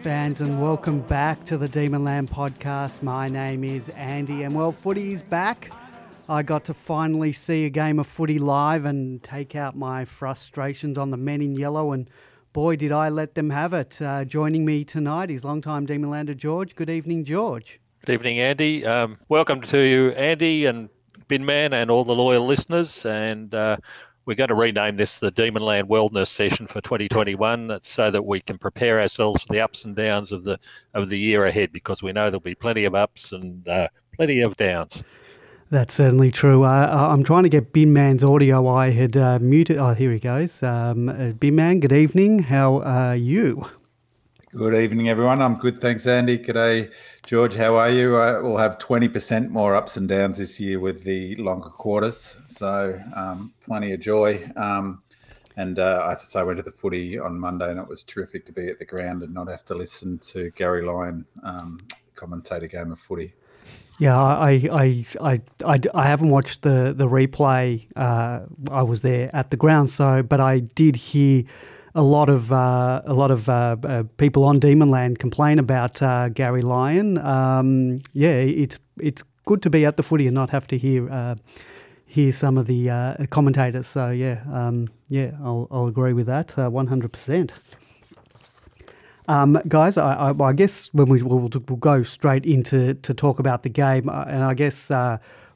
Demon fans, and welcome back to the Demon Land podcast. My name is Andy, and well, footy is back. I got to finally see a game of footy live and take out my frustrations on the men in yellow, and boy, did I let them have it. Uh, joining me tonight is longtime Demonlander George. Good evening, George. Good evening, Andy. Um, welcome to you, Andy, and Binman, and all the loyal listeners. And uh, we're going to rename this the Demonland Wellness Session for 2021. That's so that we can prepare ourselves for the ups and downs of the of the year ahead, because we know there'll be plenty of ups and uh, plenty of downs. That's certainly true. Uh, I'm trying to get Bin Man's audio. I had uh, muted. Oh, here he goes. Um, uh, Bin Man, good evening. How are you? Good evening, everyone. I'm good. Thanks, Andy. G'day, George. How are you? Uh, we'll have 20% more ups and downs this year with the longer quarters. So, um, plenty of joy. Um, and uh, I have to say, I went to the footy on Monday and it was terrific to be at the ground and not have to listen to Gary Lyon um, commentate a game of footy. Yeah, I, I, I, I, I haven't watched the the replay. Uh, I was there at the ground, so but I did hear a lot of uh, a lot of uh, uh, people on Demonland complain about uh, Gary Lyon. Um, yeah, it's it's good to be at the footy and not have to hear uh, hear some of the uh, commentators. So yeah, um, yeah, I'll, I'll agree with that one hundred percent. Um, guys, I, I, I, guess when we we'll, we'll, go straight into to talk about the game, and I guess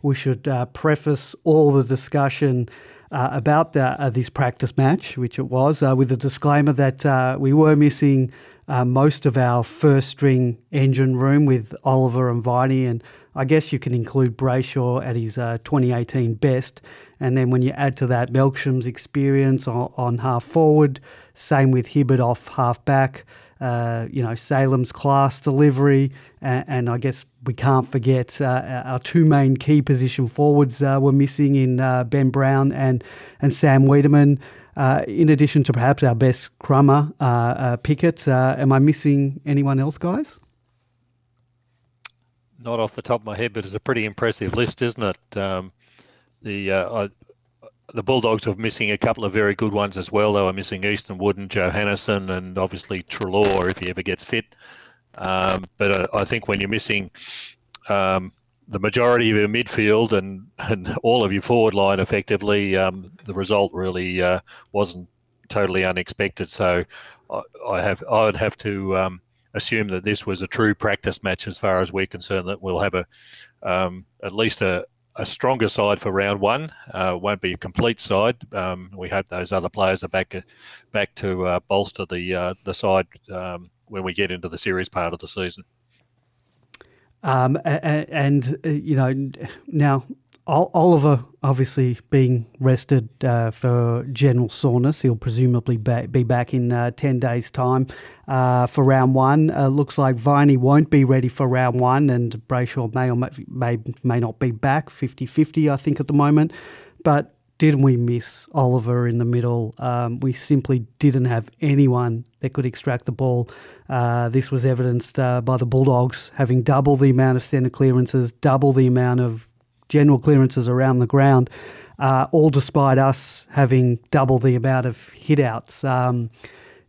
we should preface all the discussion uh, about the, uh, this practice match, which it was, uh, with a disclaimer that uh, we were missing uh, most of our first string engine room with Oliver and Viney, and I guess you can include Brayshaw at his uh, 2018 best. And then when you add to that Melksham's experience on, on half forward, same with Hibberd off half back uh, you know, Salem's class delivery, and, and I guess we can't forget uh, our two main key position forwards uh, were missing in uh, Ben Brown and and Sam Weideman. Uh, in addition to perhaps our best crummer, uh, Pickett, am I missing anyone else, guys? Not off the top of my head, but it's a pretty impressive list, isn't it? Um, the the Bulldogs are missing a couple of very good ones as well. They were missing Easton Wood and Johannisen, and obviously Treloar if he ever gets fit. Um, but uh, I think when you're missing um, the majority of your midfield and, and all of your forward line effectively, um, the result really uh, wasn't totally unexpected. So I, I have I would have to um, assume that this was a true practice match as far as we're concerned. That we'll have a um, at least a, a stronger side for round one. Uh, won't be a complete side. Um, we hope those other players are back back to uh, bolster the uh, the side um, when we get into the series part of the season. Um, and, and uh, you know now Oliver, obviously being rested uh, for general soreness, he'll presumably be back in uh, 10 days' time uh, for round one. Uh, looks like Viney won't be ready for round one, and Brayshaw may or may, may, may not be back 50 50, I think, at the moment. But didn't we miss Oliver in the middle? Um, we simply didn't have anyone that could extract the ball. Uh, this was evidenced uh, by the Bulldogs having double the amount of centre clearances, double the amount of general clearances around the ground, uh, all despite us having double the amount of hitouts. Um,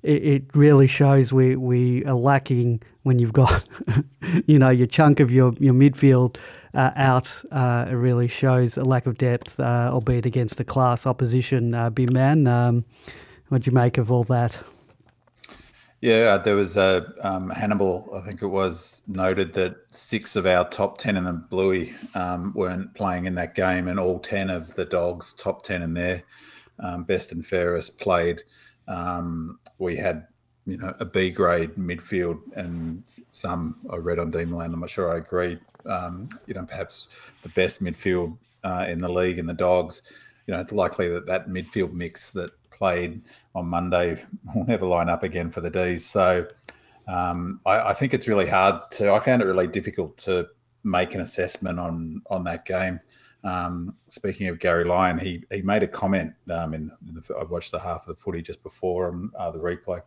it, it, really shows we, we are lacking when you've got, you know, your chunk of your, your midfield uh, out. Uh, it really shows a lack of depth, uh, albeit against a class opposition. Uh, big man, um, what do you make of all that? Yeah, uh, there was a um, Hannibal. I think it was noted that six of our top ten in the Bluey um, weren't playing in that game, and all ten of the Dogs' top ten in their um, best and fairest played. Um, we had, you know, a B grade midfield, and some I read on Demonland. I'm not sure I agree. Um, you know, perhaps the best midfield uh, in the league in the Dogs. You know, it's likely that that midfield mix that played on Monday will never line up again for the D's. So um, I, I, think it's really hard to. I found it really difficult to make an assessment on on that game. Um, speaking of Gary Lyon, he he made a comment. Um, in, the, I watched the half of the footy just before um, uh, the replay.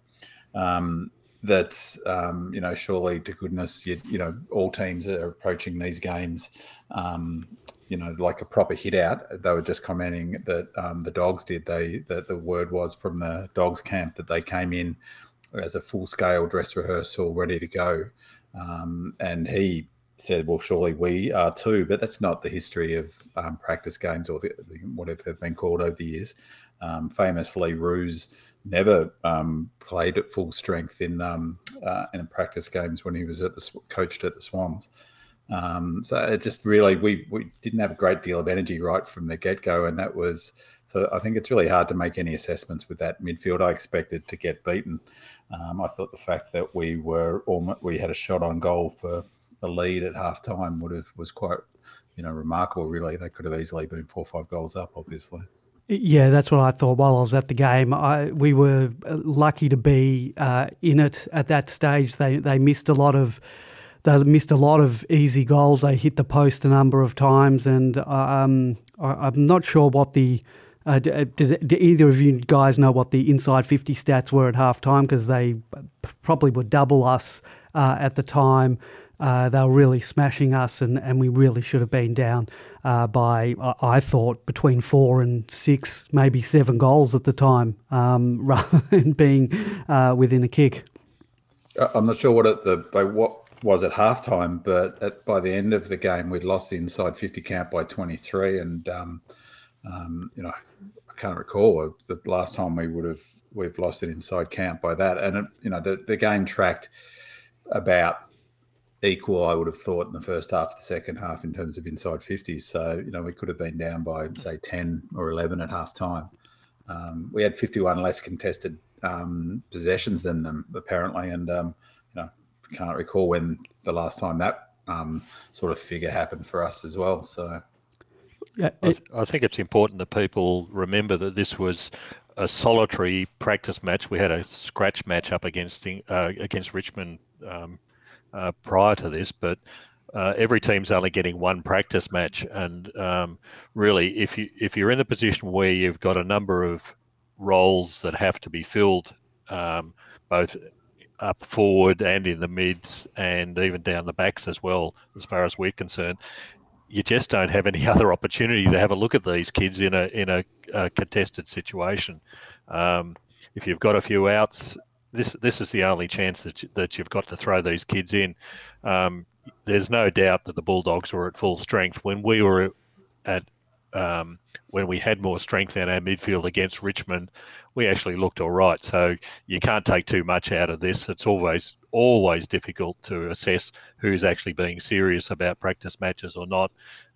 Um, that um, you know, surely to goodness, you, you know, all teams are approaching these games um, you know, like a proper hit out. They were just commenting that um, the dogs did. They that the word was from the dogs camp that they came in as a full scale dress rehearsal ready to go. Um, and he said, "Well, surely we are too." But that's not the history of um, practice games or the, the, whatever they've been called over the years. Um, famously, Roos never um, played at full strength in um, uh, in practice games when he was at the coached at the Swans. Um, so it just really we we didn't have a great deal of energy right from the get go, and that was so. I think it's really hard to make any assessments with that midfield. I expected to get beaten. Um, I thought the fact that we were almost, we had a shot on goal for a lead at half time would have was quite you know remarkable. Really, they could have easily been four or five goals up. Obviously. Yeah, that's what I thought while I was at the game. I, we were uh, lucky to be uh, in it at that stage. They they missed a lot of they missed a lot of easy goals. They hit the post a number of times, and um, I, am not sure what the. Uh, uh, do either of you guys know what the inside 50 stats were at half time? Because they probably would double us uh, at the time. Uh, they were really smashing us, and, and we really should have been down uh, by, I thought, between four and six, maybe seven goals at the time, um, rather than being uh, within a kick. I'm not sure what it, the what was at halftime, but at, by the end of the game, we'd lost the inside 50 count by 23, and um, um, you know, I can't recall the last time we would have we've lost an inside count by that, and it, you know, the the game tracked about equal, I would have thought, in the first half, the second half, in terms of inside 50s. So, you know, we could have been down by, say, 10 or 11 at half time. Um, we had 51 less contested um, possessions than them, apparently. And, um, can't recall when the last time that um, sort of figure happened for us as well. So, yeah, it, I, think it's important that people remember that this was a solitary practice match. We had a scratch match up against uh, against Richmond um, uh, prior to this, but uh, every team's only getting one practice match, and um, really, if you if you're in the position where you've got a number of roles that have to be filled, um, both up forward and in the mids, and even down the backs as well, as far as we're concerned, you just don't have any other opportunity to have a look at these kids in a in a, a contested situation. Um, if you've got a few outs, this this is the only chance that you, that you've got to throw these kids in. Um, there's no doubt that the Bulldogs were at full strength when we were at um, when we had more strength in our midfield against Richmond. We actually looked all right. So you can't take too much out of this. It's always always difficult to assess who's actually being serious about practice matches or not.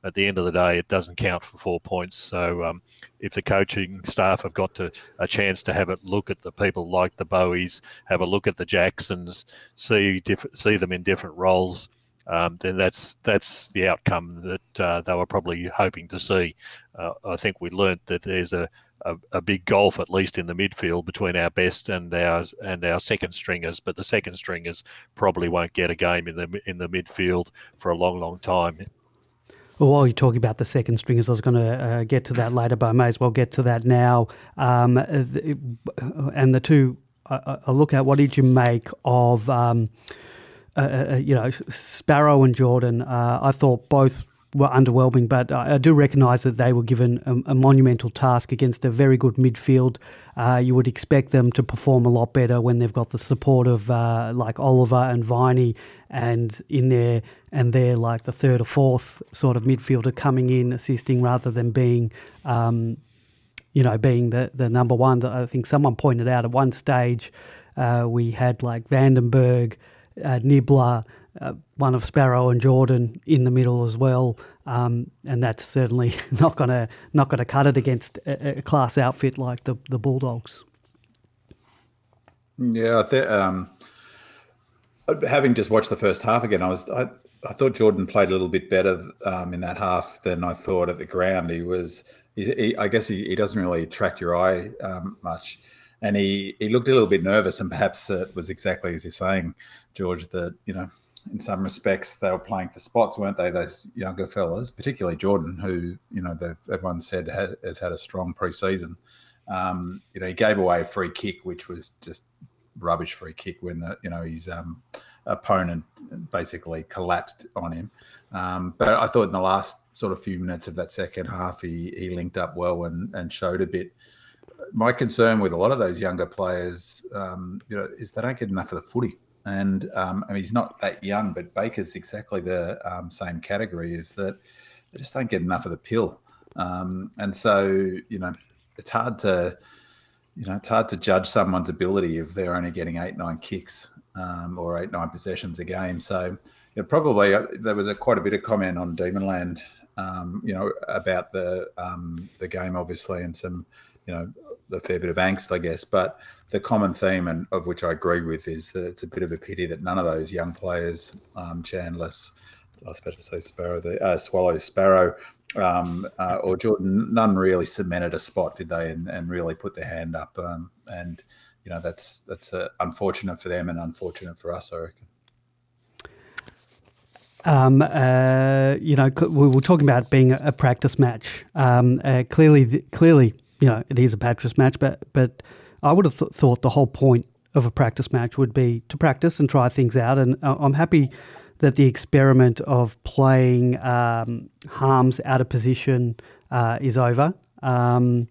At the end of the day, it doesn't count for four points. So um, if the coaching staff have got to, a chance to have a look at the people like the Boweys, have a look at the Jacksons, see diff- see them in different roles, um, then that's that's the outcome that uh, they were probably hoping to see. Uh, I think we learnt that there's a, a, a, big gulf, at least in the midfield, between our best and our and our second stringers. But the second stringers probably won't get a game in the in the midfield for a long, long time. Well, while you're talking about the second stringers, I was going to uh, get to that later, but I may as well get to that now. Um, and the two, a I look at what did you make of, um, uh, uh, uh you know, Sparrow and Jordan? Uh, I thought both were underwhelming, but I do recognise that they were given a, a, monumental task against a very good midfield. Uh, you would expect them to perform a lot better when they've got the support of uh, like Oliver and Viney and in there, and they're like the third or fourth sort of midfielder coming in assisting rather than being. Um, you know, being the, the number one, I think someone pointed out at one stage uh, we had like Vandenberg, uh, Nibbler, uh, one of Sparrow and Jordan in the middle as well, um, and that's certainly not gonna not gonna cut it against a, a class outfit like the the Bulldogs. Yeah, I think um, having just watched the first half again, I was I, I thought Jordan played a little bit better um, in that half than I thought at the ground. He was, he, he, I guess, he, he doesn't really attract your eye um, much and he he looked a little bit nervous, and perhaps it was exactly as you're saying, George, that you know in some respects they were playing for spots, weren't they? Those younger fellas, particularly Jordan, who you know everyone said had, has had a strong preseason. Um, you know, he gave away a free kick, which was just rubbish free kick when the you know his um, opponent basically collapsed on him. Um, but I thought in the last sort of few minutes of that second half, he he linked up well and and showed a bit my concern with a lot of those younger players, um, you know, is they don't get enough of the footy. And um, I mean, he's not that young, but Baker's exactly the um, same category. Is that they just don't get enough of the pill, um, and so you know, it's hard to, you know, it's hard to judge someone's ability if they're only getting eight, nine kicks um, or eight, nine possessions a game. So yeah, probably uh, there was a, quite a bit of comment on Demonland, um, you know, about the um, the game, obviously, and some, you know, a fair bit of angst, I guess. But the common theme, and of which I agree with, is that it's a bit of a pity that none of those young players, um, I was about to say Sparrow, the uh, Swallow Sparrow, um, uh, or Jordan, none really cemented a spot, did they? And, and really put their hand up. Um, and you know that's that's uh, unfortunate for them and unfortunate for us, I reckon. Um, uh, you know, we were talking about being a practice match. Um, uh, clearly, clearly, you know, it is a practice match, but but I would have th- thought the whole point of a practice match would be to practice and try things out. And uh, I'm happy that the experiment of playing um, Harmes out of position uh, is over. Um,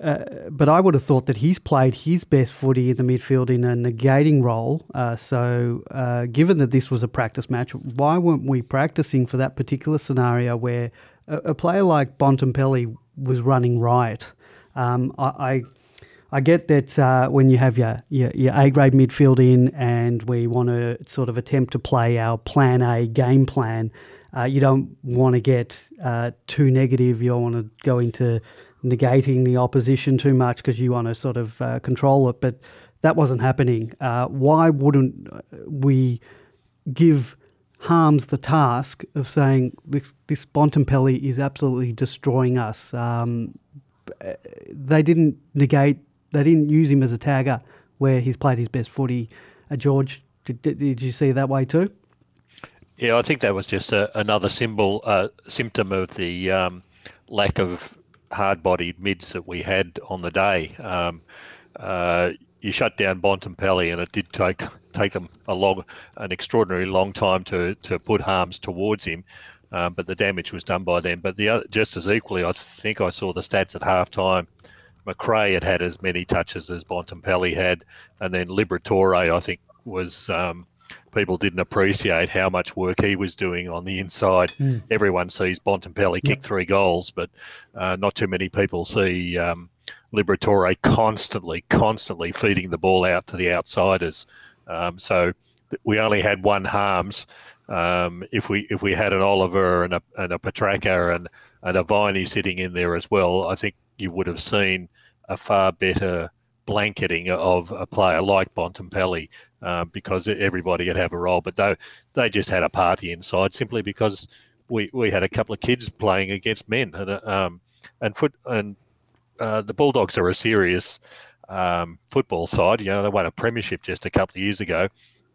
uh, but I would have thought that he's played his best footy in the midfield in a negating role. Uh, so, uh, given that this was a practice match, why weren't we practicing for that particular scenario where a, a player like Bontempelli was running riot? Um, I, I, I get that uh, when you have your, your, your A grade midfield in and we want to sort of attempt to play our plan A game plan, uh, you don't want to get too negative. You don't want to go into negating the opposition too much because you want to sort of uh, control it. But that wasn't happening. Uh, why wouldn't we give Harmes the task of saying this, this Bontempelli is absolutely destroying us? Um, they didn't negate, they didn't use him as a tagger where he's played his best footy. Uh, George, did, did you see that way too? Yeah, I think that was just a, another symbol, uh, symptom of the um, lack of hard-bodied mids that we had on the day. Um, uh, you shut down Bontempelli, and it did take take them a long, an extraordinarily long time to to put Harmes towards him. Um, but the damage was done by them. But the other, just as equally, I think I saw the stats at halftime. Macrae had had as many touches as Bontempelli had, and then Liberatore, I think, was um, people didn't appreciate how much work he was doing on the inside. Mm. Everyone sees Bontempelli kick three goals, but uh, not too many people see um, Liberatore constantly, constantly feeding the ball out to the outsiders. Um, so we only had one Harmes. Um, if we if we had an Oliver and a and a Petracca and and a Viney sitting in there as well, I think you would have seen a far better blanketing of a player like Bontempelli uh, because everybody would have a role. But they they just had a party inside simply because we, we had a couple of kids playing against men and uh, um, and foot and uh, the Bulldogs are a serious um, football side. You know they won a premiership just a couple of years ago.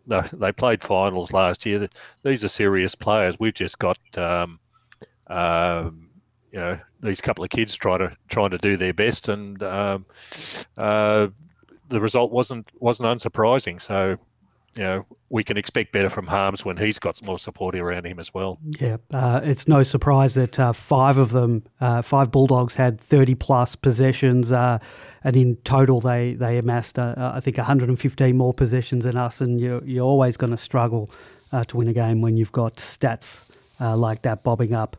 They played finals last year. These are serious players. We've just got um, um you know these couple of kids trying to trying to do their best, and um, uh, the result wasn't wasn't unsurprising. So you know, we can expect better from Harmes when he's got more support around him as well. Yeah, uh, it's no surprise that uh, five of them, uh, five Bulldogs, had 30 plus possessions, uh, and in total they they amassed, uh, I think, 115 more possessions than us. And you're, you're always going to struggle uh, to win a game when you've got stats like that bobbing up.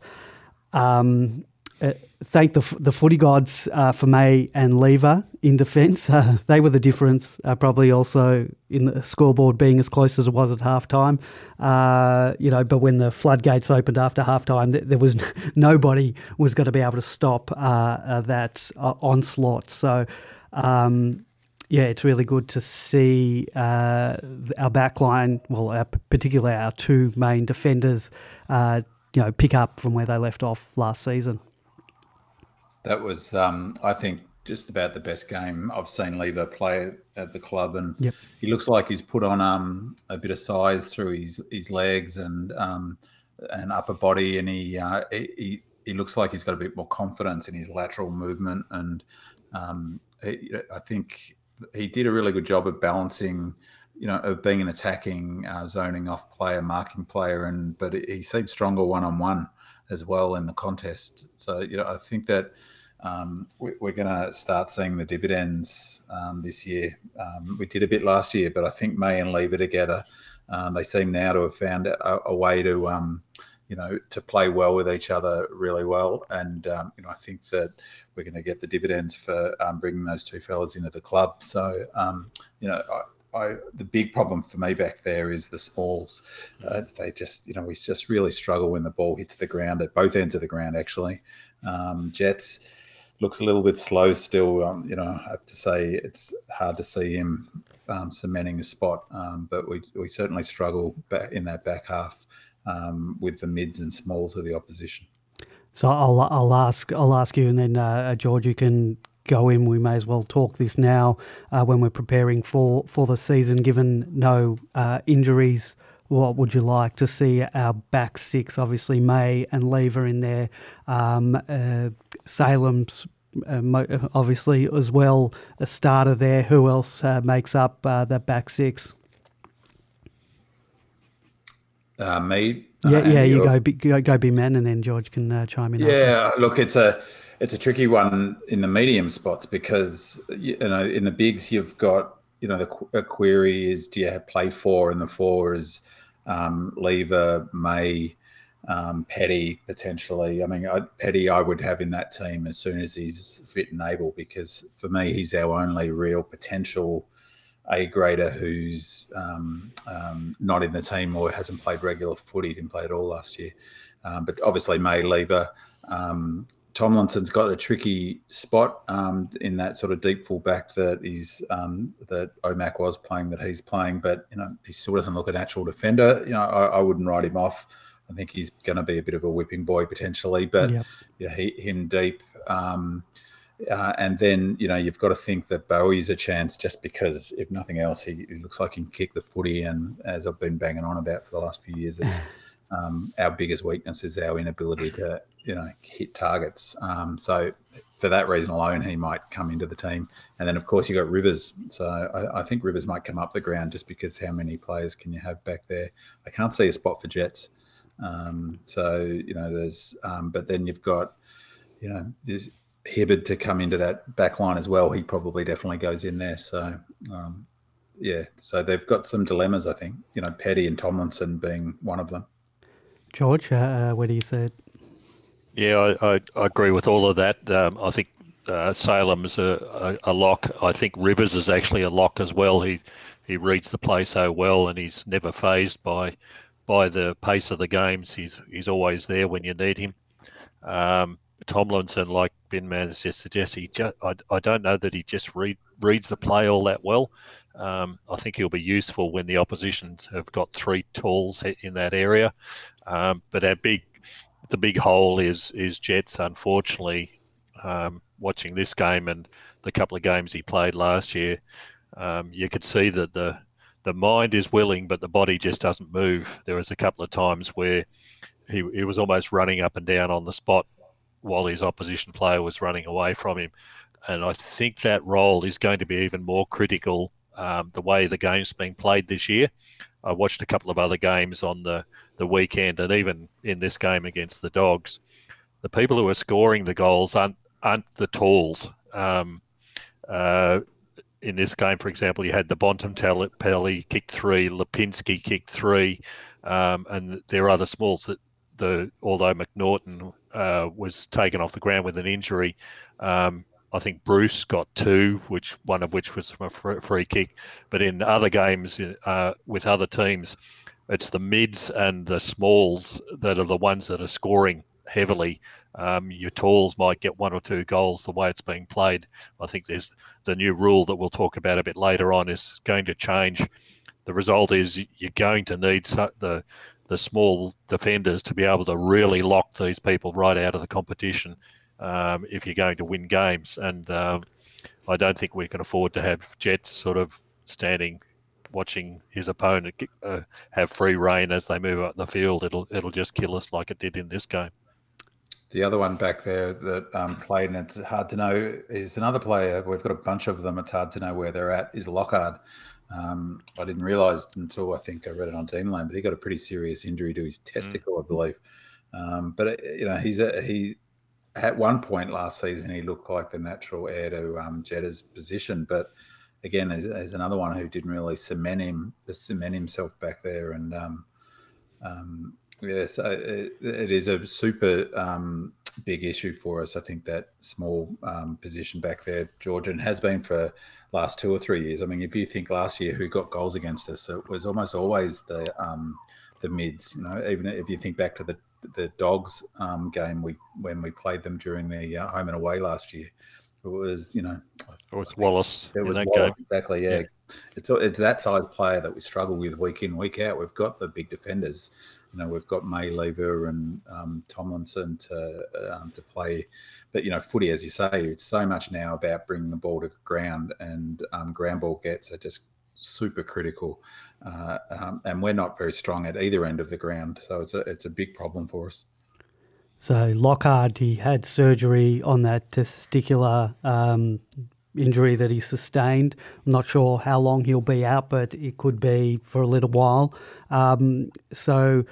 Um, uh, thank the the footy gods uh, for May and Lever in defence. Uh, they were the difference, uh, probably also in the scoreboard being as close as it was at half time. Uh, you know, but when the floodgates opened after half time, th- there was nobody was going to be able to stop uh, that onslaught. So. Um, yeah, it's really good to see our backline, well, our, particularly our two main defenders, you know, pick up from where they left off last season. That was, um, I think, just about the best game I've seen Lever play at the club, and yep. he looks like he's put on um, a bit of size through his his legs and um, and upper body, and he, uh, he he looks like he's got a bit more confidence in his lateral movement, and um, he, I think he did a really good job of balancing you know, of being an attacking, uh, zoning off player, marking player, and but he seemed stronger one on one as well in the contest. So you know, I think that um, we, are going to start seeing the dividends um, this year. Um, we did a bit last year, but I think May and Lever together, um, they seem now to have found a, a way to, um, you know, to play well with each other really well. And um, you know, I think that we're going to get the dividends for bringing those two fellas into the club. So, you know. I, I, the big problem for me back there is the smalls. Uh, they just, you know, we just really struggle when the ball hits the ground at both ends of the ground. Actually, um, Jets, looks a little bit slow still. Um, you know, I have to say it's hard to see him um, cementing a spot, um, but we, we certainly struggle back in that back half um, with the mids and smalls of the opposition. So I'll I'll ask I'll ask you, and then uh, George, you can go in. We may as well talk this now uh, when we're preparing for for the season. Given no uh, injuries what would you like to see our back six? Obviously, May and Lever in there. Um, uh, Salem's uh, obviously as well a starter there. Who else uh, makes up uh, that back six? Uh, me. Yeah, uh, yeah. You go, go, go, Binman, and then George can uh, chime in. Yeah, look, it's a it's a tricky one in the medium spots because you know in the bigs you've got you know the query is do you play four and the four is um, Lever, May, um, Petty potentially. I mean, I, Petty I would have in that team as soon as he's fit and able because for me he's our only real potential A grader who's um, um, not in the team or hasn't played regular footy. Didn't play at all last year, um, but obviously May Lever. Tomlinson's got a tricky spot um, in that sort of deep full back that um, that Omac was playing that he's playing, but you know he still doesn't look a natural defender. You know I, I wouldn't write him off. I think he's going to be a bit of a whipping boy potentially, but yep. you know, he, him deep. Um, uh, and then you know you've got to think that Bowey's a chance just because if nothing else he, he, looks like he can kick the footy and as I've been banging on about for the last few years um, our biggest weakness is our inability to you know hit targets. Um, so for that reason alone, he might come into the team. And then of course you got Rivers. So I, I, think Rivers might come up the ground just because how many players can you have back there? I can't see a spot for Jets. Um, so you know there's, um, but then you've got you know there's Hibberd to come into that back line as well. He probably definitely goes in there. So um, yeah, so they've got some dilemmas. I think you know Petty and Tomlinson being one of them. George, uh, uh, do you it? Yeah, I, I, I agree with all of that. Um, I think uh, Salem's a, a, a, lock. I think Rivers is actually a lock as well. He he reads the play so well, and he's never phased by by the pace of the games. He's he's always there when you need him. Um, Tomlinson, like Binman's just suggested, he just, I, I don't know that he just read, reads the play all that well. Um, I think he'll be useful when the opposition have got three tools in that area. Um, but our big, the big hole is is Jets. Unfortunately, um, watching this game and the couple of games he played last year, um, you could see that the the mind is willing, but the body just doesn't move. There was a couple of times where he, he was almost running up and down on the spot while his opposition player was running away from him. And I think that role is going to be even more critical um, the way the game's being played this year. I watched a couple of other games on the, the weekend, and even in this game against the Dogs, the people who are scoring the goals aren't aren't the tools. Um, uh, in this game, for example, you had the Bontempelli kicked three, Lipinski kicked three, um, and there are other smalls that the although McNaughton uh, was taken off the ground with an injury. Um, I think Bruce got two, which one of which was from a free kick. But in other games uh, with other teams, it's the mids and the smalls that are the ones that are scoring heavily. Um, your talls might get one or two goals the way it's being played. I think there's the new rule that we'll talk about a bit later on is going to change. The result is you're going to need the the small defenders to be able to really lock these people right out of the competition um, if you're going to win games. And um, I don't think we can afford to have Jets sort of standing watching his opponent uh, have free reign as they move up the field. It'll it'll just kill us like it did in this game. The other one back there that um, played, and it's hard to know, is another player. We've got a bunch of them. It's hard to know where they're at. Is Lockhart. Um, I didn't realise until I think I read it on Teamline, but he got a pretty serious injury to his mm. testicle, mm. I believe. Um, but uh, you know, he's a, he at one point last season, he looked like the natural heir to um, Jetta's position, but again, there's, another one who didn't really cement him, cement himself back there, and um, um, yes, it, it is a super um, big issue for us. I think that small um, position back there, Georgian, has been for last two or three years. I mean, if you think last year who got goals against us, it was almost always the um, the mids. You know, even if you think back to the the Dogs um, game we when we played them during the uh, home and away last year, it was you know. It was Wallis. It was Wallis, exactly. Yeah. yeah, it's it's that size player that we struggle with week in week out. We've got the big defenders you know we've got May Lever and um, Tomlinson to um, to play, but you know footy, as you say, it's so much now about bringing the ball to ground, and um, ground ball gets are just super critical, uh, um, and we're not very strong at either end of the ground, so it's a it's a big problem for us. So Lockhart, he had surgery on that testicular um, injury that he sustained. I'm not sure how long he'll be out, but it could be for a little while. Um, so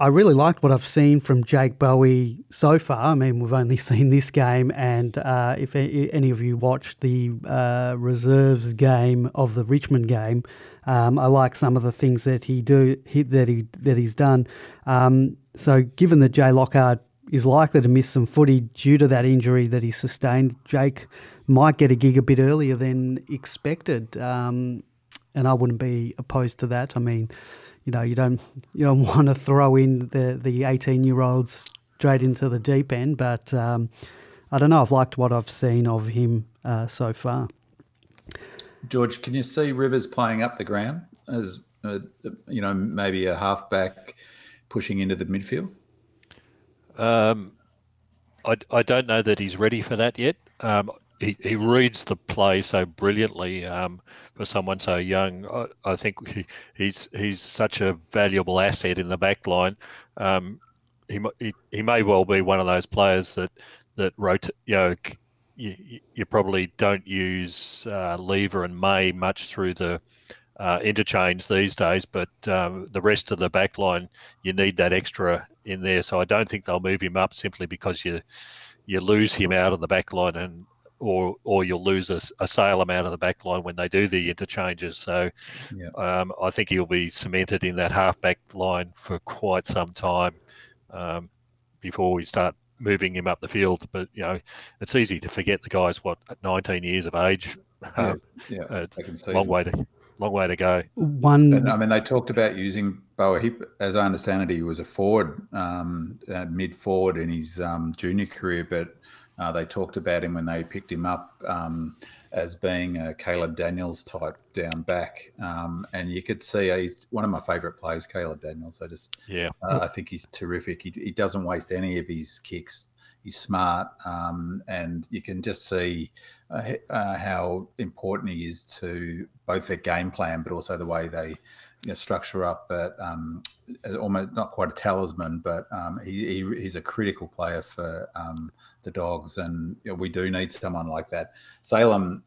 I really liked what I've seen from Jake Bowey so far. I mean, we've only seen this game, and uh, if any of you watched the uh, reserves game of the Richmond game, um, I like some of the things that he do that he that he's done. Um, so, given that Jay Lockhart is likely to miss some footy due to that injury that he sustained, Jake might get a gig a bit earlier than expected, um, and I wouldn't be opposed to that. I mean, you know, you don't you don't want to throw in the the eighteen year olds straight into the deep end, but um, I don't know. I've liked what I've seen of him uh, so far. George, can you see Rivers playing up the ground as uh, you know maybe a halfback pushing into the midfield? Um, I, I don't know that he's ready for that yet. Um, he, he reads the play so brilliantly um, for someone so young. I, I, think he, he's he's such a valuable asset in the back line. Um, he, he he may well be one of those players that that rotate. You know, you, you probably don't use uh, Lever and May much through the uh, interchange these days, but um, the rest of the back line you need that extra in there. So I don't think they'll move him up simply because you you lose him out of the back line and or or you'll lose a, a Salem out of the back line when they do the interchanges. So yeah. um, I think he'll be cemented in that half back line for quite some time um, before we start moving him up the field. But you know, it's easy to forget the guy's what 19 years of age. Um, yeah, yeah long way to long way to go. One, and, I mean, they talked about using Bowey. He, as I understand it, he was a forward, um, uh, mid forward in his um, junior career, but uh, they talked about him when they picked him up um, as being a Caleb Daniels type down back, um, and you could see uh, he's one of my favourite players, Caleb Daniels. I just, yeah, uh, I think he's terrific. He, he, doesn't waste any of his kicks. He's smart, um, and you can just see uh, uh, how important he is to both their game plan, but also the way they you know, structure up. But um, almost not quite a talisman, but um, he, he, he's a critical player for um, the Dogs, and you know, we do need someone like that. Salem,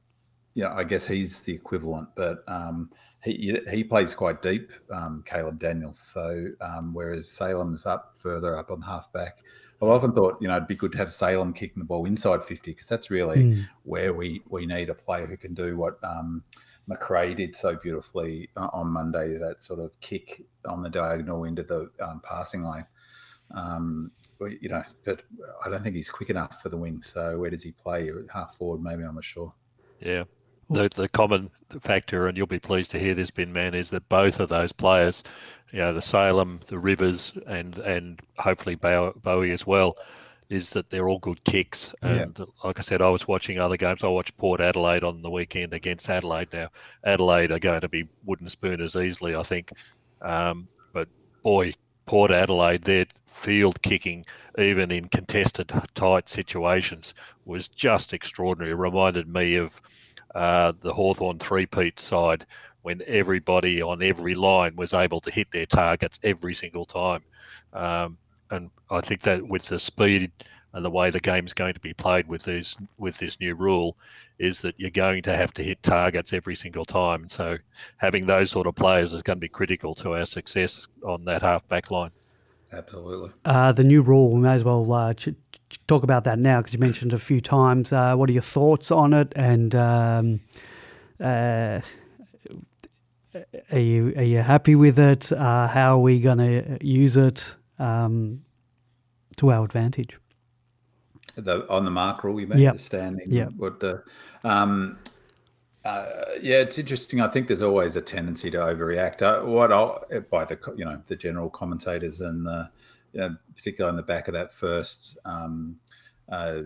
you know, I guess he's the equivalent, but um, he he plays quite deep, um, Caleb Daniels. So um, whereas Salem's up further up on halfback. I've often thought, you know, it'd be good to have Salem kicking the ball inside 50 because that's really mm. where we we need a player who can do what um, Macrae did so beautifully uh, on Monday, that sort of kick on the diagonal into the um, passing lane. Um, you know, but I don't think he's quick enough for the wing. So where does he play? Half forward, maybe. I'm not sure. Yeah. The, the common factor, and you'll be pleased to hear this, Bin Man, is that both of those players, you know, the Salem, the Rivers, and and hopefully Bowey as well, is that they're all good kicks. And yeah. like I said, I was watching other games. I watched Port Adelaide on the weekend against Adelaide. Now, Adelaide are going to be wooden spooners easily, I think. Um, but boy, Port Adelaide, their field kicking, even in contested tight situations, was just extraordinary. It reminded me of uh, the Hawthorn three-peat side when everybody on every line was able to hit their targets every single time. Um, and I think that with the speed and the way the game's going to be played with these with this new rule, is that you're going to have to hit targets every single time. So having those sort of players is going to be critical to our success on that half back line. Absolutely. Uh, the new rule, we may as well uh, ch- ch- talk about that now because you mentioned it a few times. Uh, what are your thoughts on it? And um, uh, are you are you happy with it? Uh, how are we going to use it um, to our advantage? The, on the mark rule, you mean Yep. the standing? The? Um, uh, yeah, it's interesting. I think there's always a tendency to overreact. Uh, what I'll, by the you know the general commentators and the you know, particularly on the back of that first um, uh,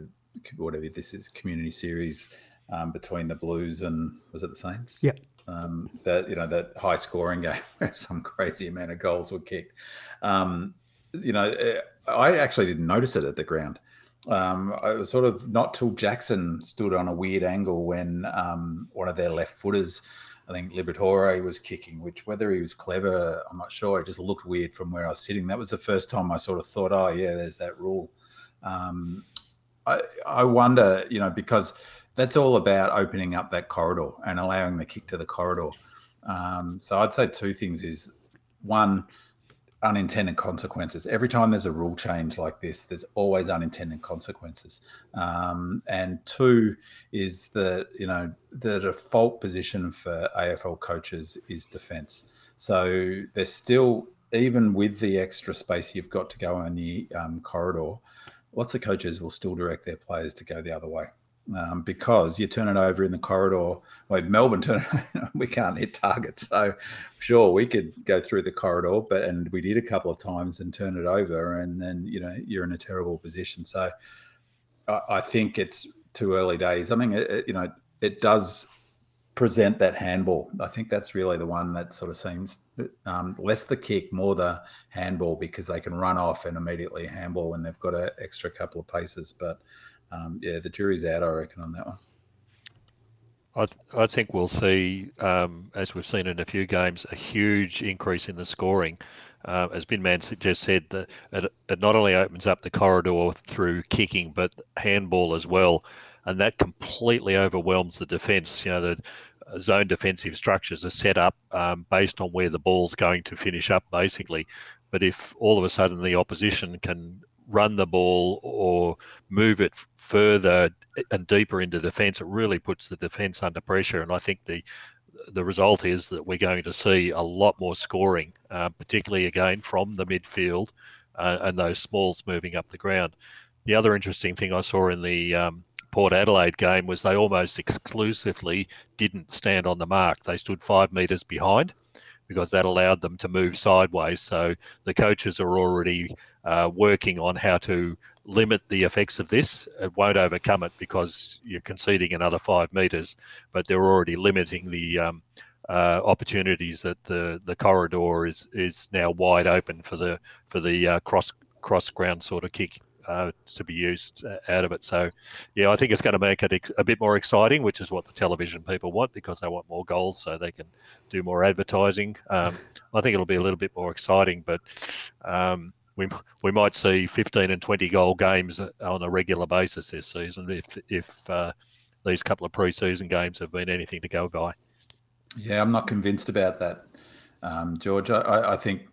whatever this is community series um, between the Blues and was it the Saints? Yep. Um, that you know that high scoring game where some crazy amount of goals were kicked. Um, you know, eh, I actually didn't notice it at the ground. Um, I was sort of not till Jackson stood on a weird angle when um, one of their left footers, I think Liberatore, was kicking. Which whether he was clever, I'm not sure. It just looked weird from where I was sitting. That was the first time I sort of thought, oh yeah, there's that rule. Um, I I wonder, you know, because that's all about opening up that corridor and allowing the kick to the corridor. Um, so I'd say two things: is one unintended consequences. Every time there's a rule change like this, there's always unintended consequences. Um, and two is that you know the default position for AFL coaches is defence. So there's still even with the extra space you've got to go in the um, corridor, lots of coaches will still direct their players to go the other way. Um, because you turn it over in the corridor. Well, Melbourne turn we can't hit targets, so sure we could go through the corridor, but and we did a couple of times and turn it over, and then you know you're in a terrible position. So I, I think it's too early days. I mean, it, it- you know, it does present that handball. I think that's really the one that sort of seems um, less the kick, more the handball because they can run off and immediately handball when they've got an extra couple of paces. But um, yeah, the jury's out, I reckon, on that one. I, th- I think we'll see, um, as we've seen in a few games, a huge increase in the scoring. Uh, as Binman just said, that it, it not only opens up the corridor through kicking, but handball as well, and that completely overwhelms the defence. You know, the uh, zone defensive structures are set up um, based on where the ball's going to finish up, basically. But if all of a sudden the opposition can run the ball or move it further and deeper into defence, it really puts the defence under pressure. And I think the the result is that we're going to see a lot more scoring, uh, particularly again from the midfield uh, and those smalls moving up the ground. The other interesting thing I saw in the um, Port Adelaide game was they almost exclusively didn't stand on the mark. They stood five metres behind because that allowed them to move sideways. So the coaches are already uh, working on how to limit the effects of this. It won't overcome it because you're conceding another five metres, but they're already limiting the um, uh, opportunities that the the corridor is is now wide open for the for the uh, cross cross ground sort of kick. Uh, to be used uh, out of it, so yeah, I think it's going to make it a bit more exciting, which is what the television people want because they want more goals, so they can do more advertising. Um, I think it'll be a little bit more exciting, but um, we we might see 15 and 20 goal games on a regular basis this season if if uh, these couple of preseason games have been anything to go by. Yeah, I'm not convinced about that, um, George. I, I think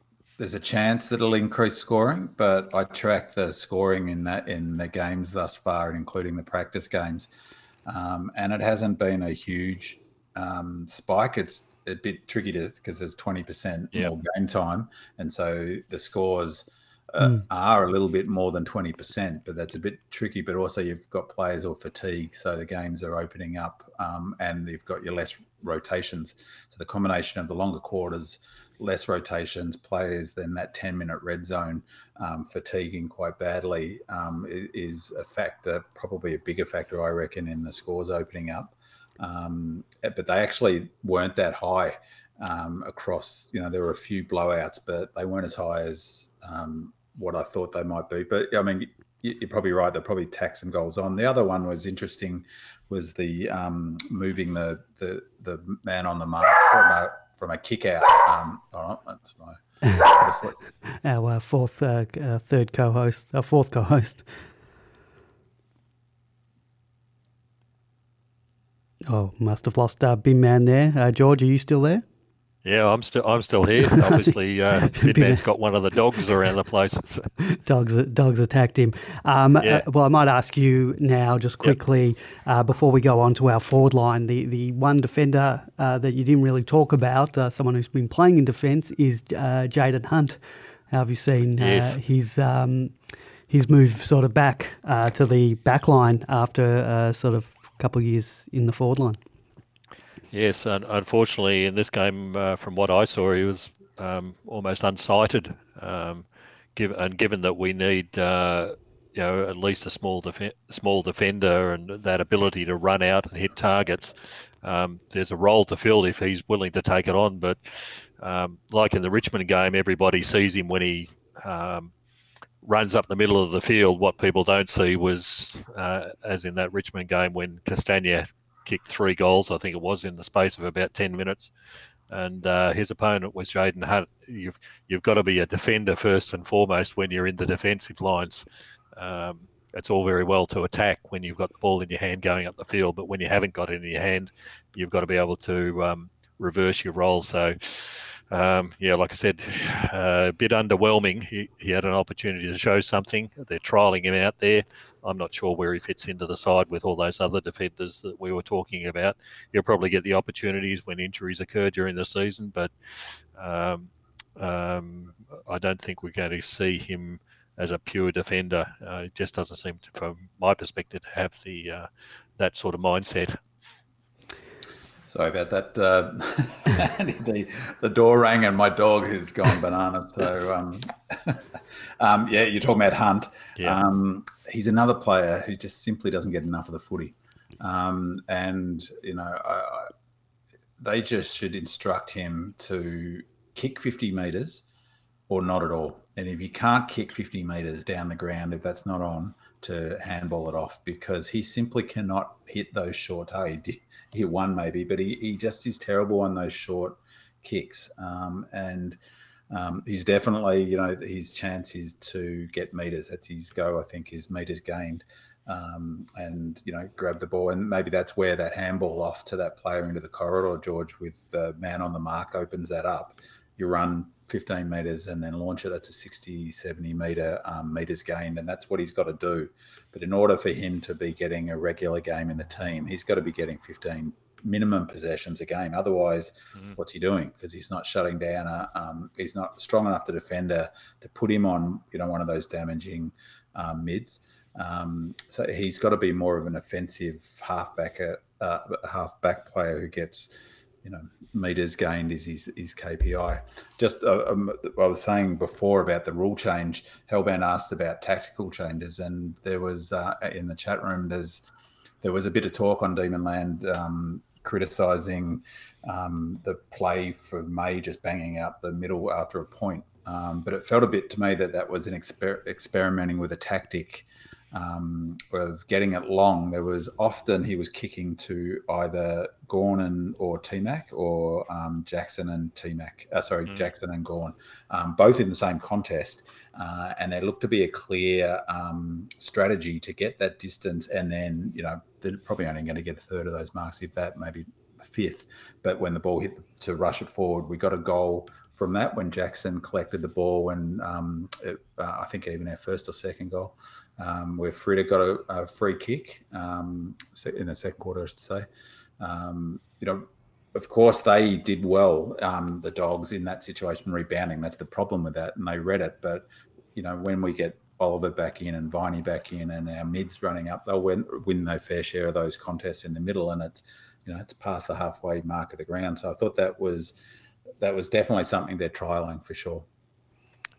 there's a chance that it'll increase scoring, but I track the scoring in that in the games thus far, including the practice games, um, and it hasn't been a huge um, spike. It's a bit tricky to because there's 20% Yeah. more game time, and so the scores. Uh, Mm. are a little bit more than 20%, but that's a bit tricky. But also, you've got players or fatigue, so the games are opening up um, and you've got your less rotations. So, the combination of the longer quarters, less rotations, players, then that 10 minute red zone um, fatiguing quite badly um, is a factor, probably a bigger factor, I reckon, in the scores opening up. Um, but they actually weren't that high um, across, you know, there were a few blowouts, but they weren't as high as um, what I thought they might be. But I mean, you- you're probably right. They'll probably tack some goals on. The other one was interesting, was the um, moving the, the the man on the mark from a from a kick out. Um, all right, that's my. Our uh, fourth, uh, uh, third co-host, our fourth co-host. Oh, must have lost uh, Binman there. Uh, George, are you still there? Yeah, I'm still I'm still here. Obviously, uh, Binman's got one of the dogs around the place. dogs dogs attacked him. Um, yeah. uh, well, I might ask you now, just quickly, yep. uh, before we go on to our forward line, the the one defender uh, that you didn't really talk about, uh, someone who's been playing in defence, is uh, Jayden Hunt. How have you seen yes. his um, his move sort of back to the back line after sort of a couple of years in the forward line? Yes, un- unfortunately, in this game, uh, from what I saw, he was um, almost unsighted. Um, give, and given that we need, uh, you know, at least a small def- small defender and that ability to run out and hit targets, um, there's a role to fill if he's willing to take it on. But um, like in the Richmond game, everybody sees him when he um, runs up the middle of the field. What people don't see was, uh, as in that Richmond game when Castagna kicked three goals, I think it was, in the space of about 10 minutes. And uh, his opponent was Jayden Hunt. You've, you've got to be a defender first and foremost when you're in the defensive lines. Um, it's all very well to attack when you've got the ball in your hand going up the field, but when you haven't got it in your hand, you've got to be able to um, reverse your role. So um, yeah, like I said, uh, a bit underwhelming. He, he had an opportunity to show something. They're trialing him out there. I'm not sure where he fits into the side with all those other defenders that we were talking about. He'll probably get the opportunities when injuries occur during the season, but um, um, I don't think we're going to see him as a pure defender. Uh, it just doesn't seem, to, from my perspective, to have the uh, that sort of mindset. Sorry about that. Uh, the, the door rang and my dog has gone bananas. So, um, um, yeah, you're talking about Hunt. Yeah. Um, he's another player who just simply doesn't get enough of the footy. Um, and, you know, I, I, they just should instruct him to kick 50 metres or not at all. And if you can't kick 50 metres down the ground, if that's not on, to handball it off because he simply cannot hit those short. Oh, he, did, hit one maybe, but he, he just is terrible on those short kicks. Um, and um, he's definitely, you know, his chance is to get meters. That's his go, I think, is meters gained. Um, and you know grab the ball and maybe that's where that handball off to that player into the corridor george with the man on the mark opens that up you run 15 meters and then launch it. That's a 60, 70 meter um, meters gained, and that's what he's got to do. But in order for him to be getting a regular game in the team, he's got to be getting 15 minimum possessions a game. Otherwise, mm-hmm. what's he doing? Because he's not shutting down. A, um, he's not strong enough to defender to put him on, you know, one of those damaging um, mids. Um, so he's got to be more of an offensive halfback, uh, halfback player who gets you know meters gained is his, his KPI. Just uh, um, I was saying before about the rule change. Hellbound asked about tactical changes, and there was uh, in the chat room. There's there was a bit of talk on Demonland um, criticizing um, the play for May just banging out the middle after a point. Um, but it felt a bit to me that that was an exper- experimenting with a tactic um, of getting it long, there was often he was kicking to either Gawn or T Mac or um, Jackson and T Mac. Uh, sorry, mm. Jackson and Gawn, um, both in the same contest. Uh, and there looked to be a clear um, strategy to get that distance. And then, you know, they're probably only going to get a third of those marks, if that, maybe a fifth. But when the ball hit the, to rush it forward, we got a goal from that when Jackson collected the ball. And um, it, uh, I think even our first or second goal um, where Frida got a, a free kick um, in the second quarter, I should say. Um, you know, of course, they did well, um, the dogs, in that situation, rebounding. That's the problem with that, and they read it. But you know, when we get Oliver back in and Viney back in, and our mids running up, they'll win, win their fair share of those contests in the middle, and it's you know it's past the halfway mark of the ground. So I thought that was that was definitely something they're trialing for sure.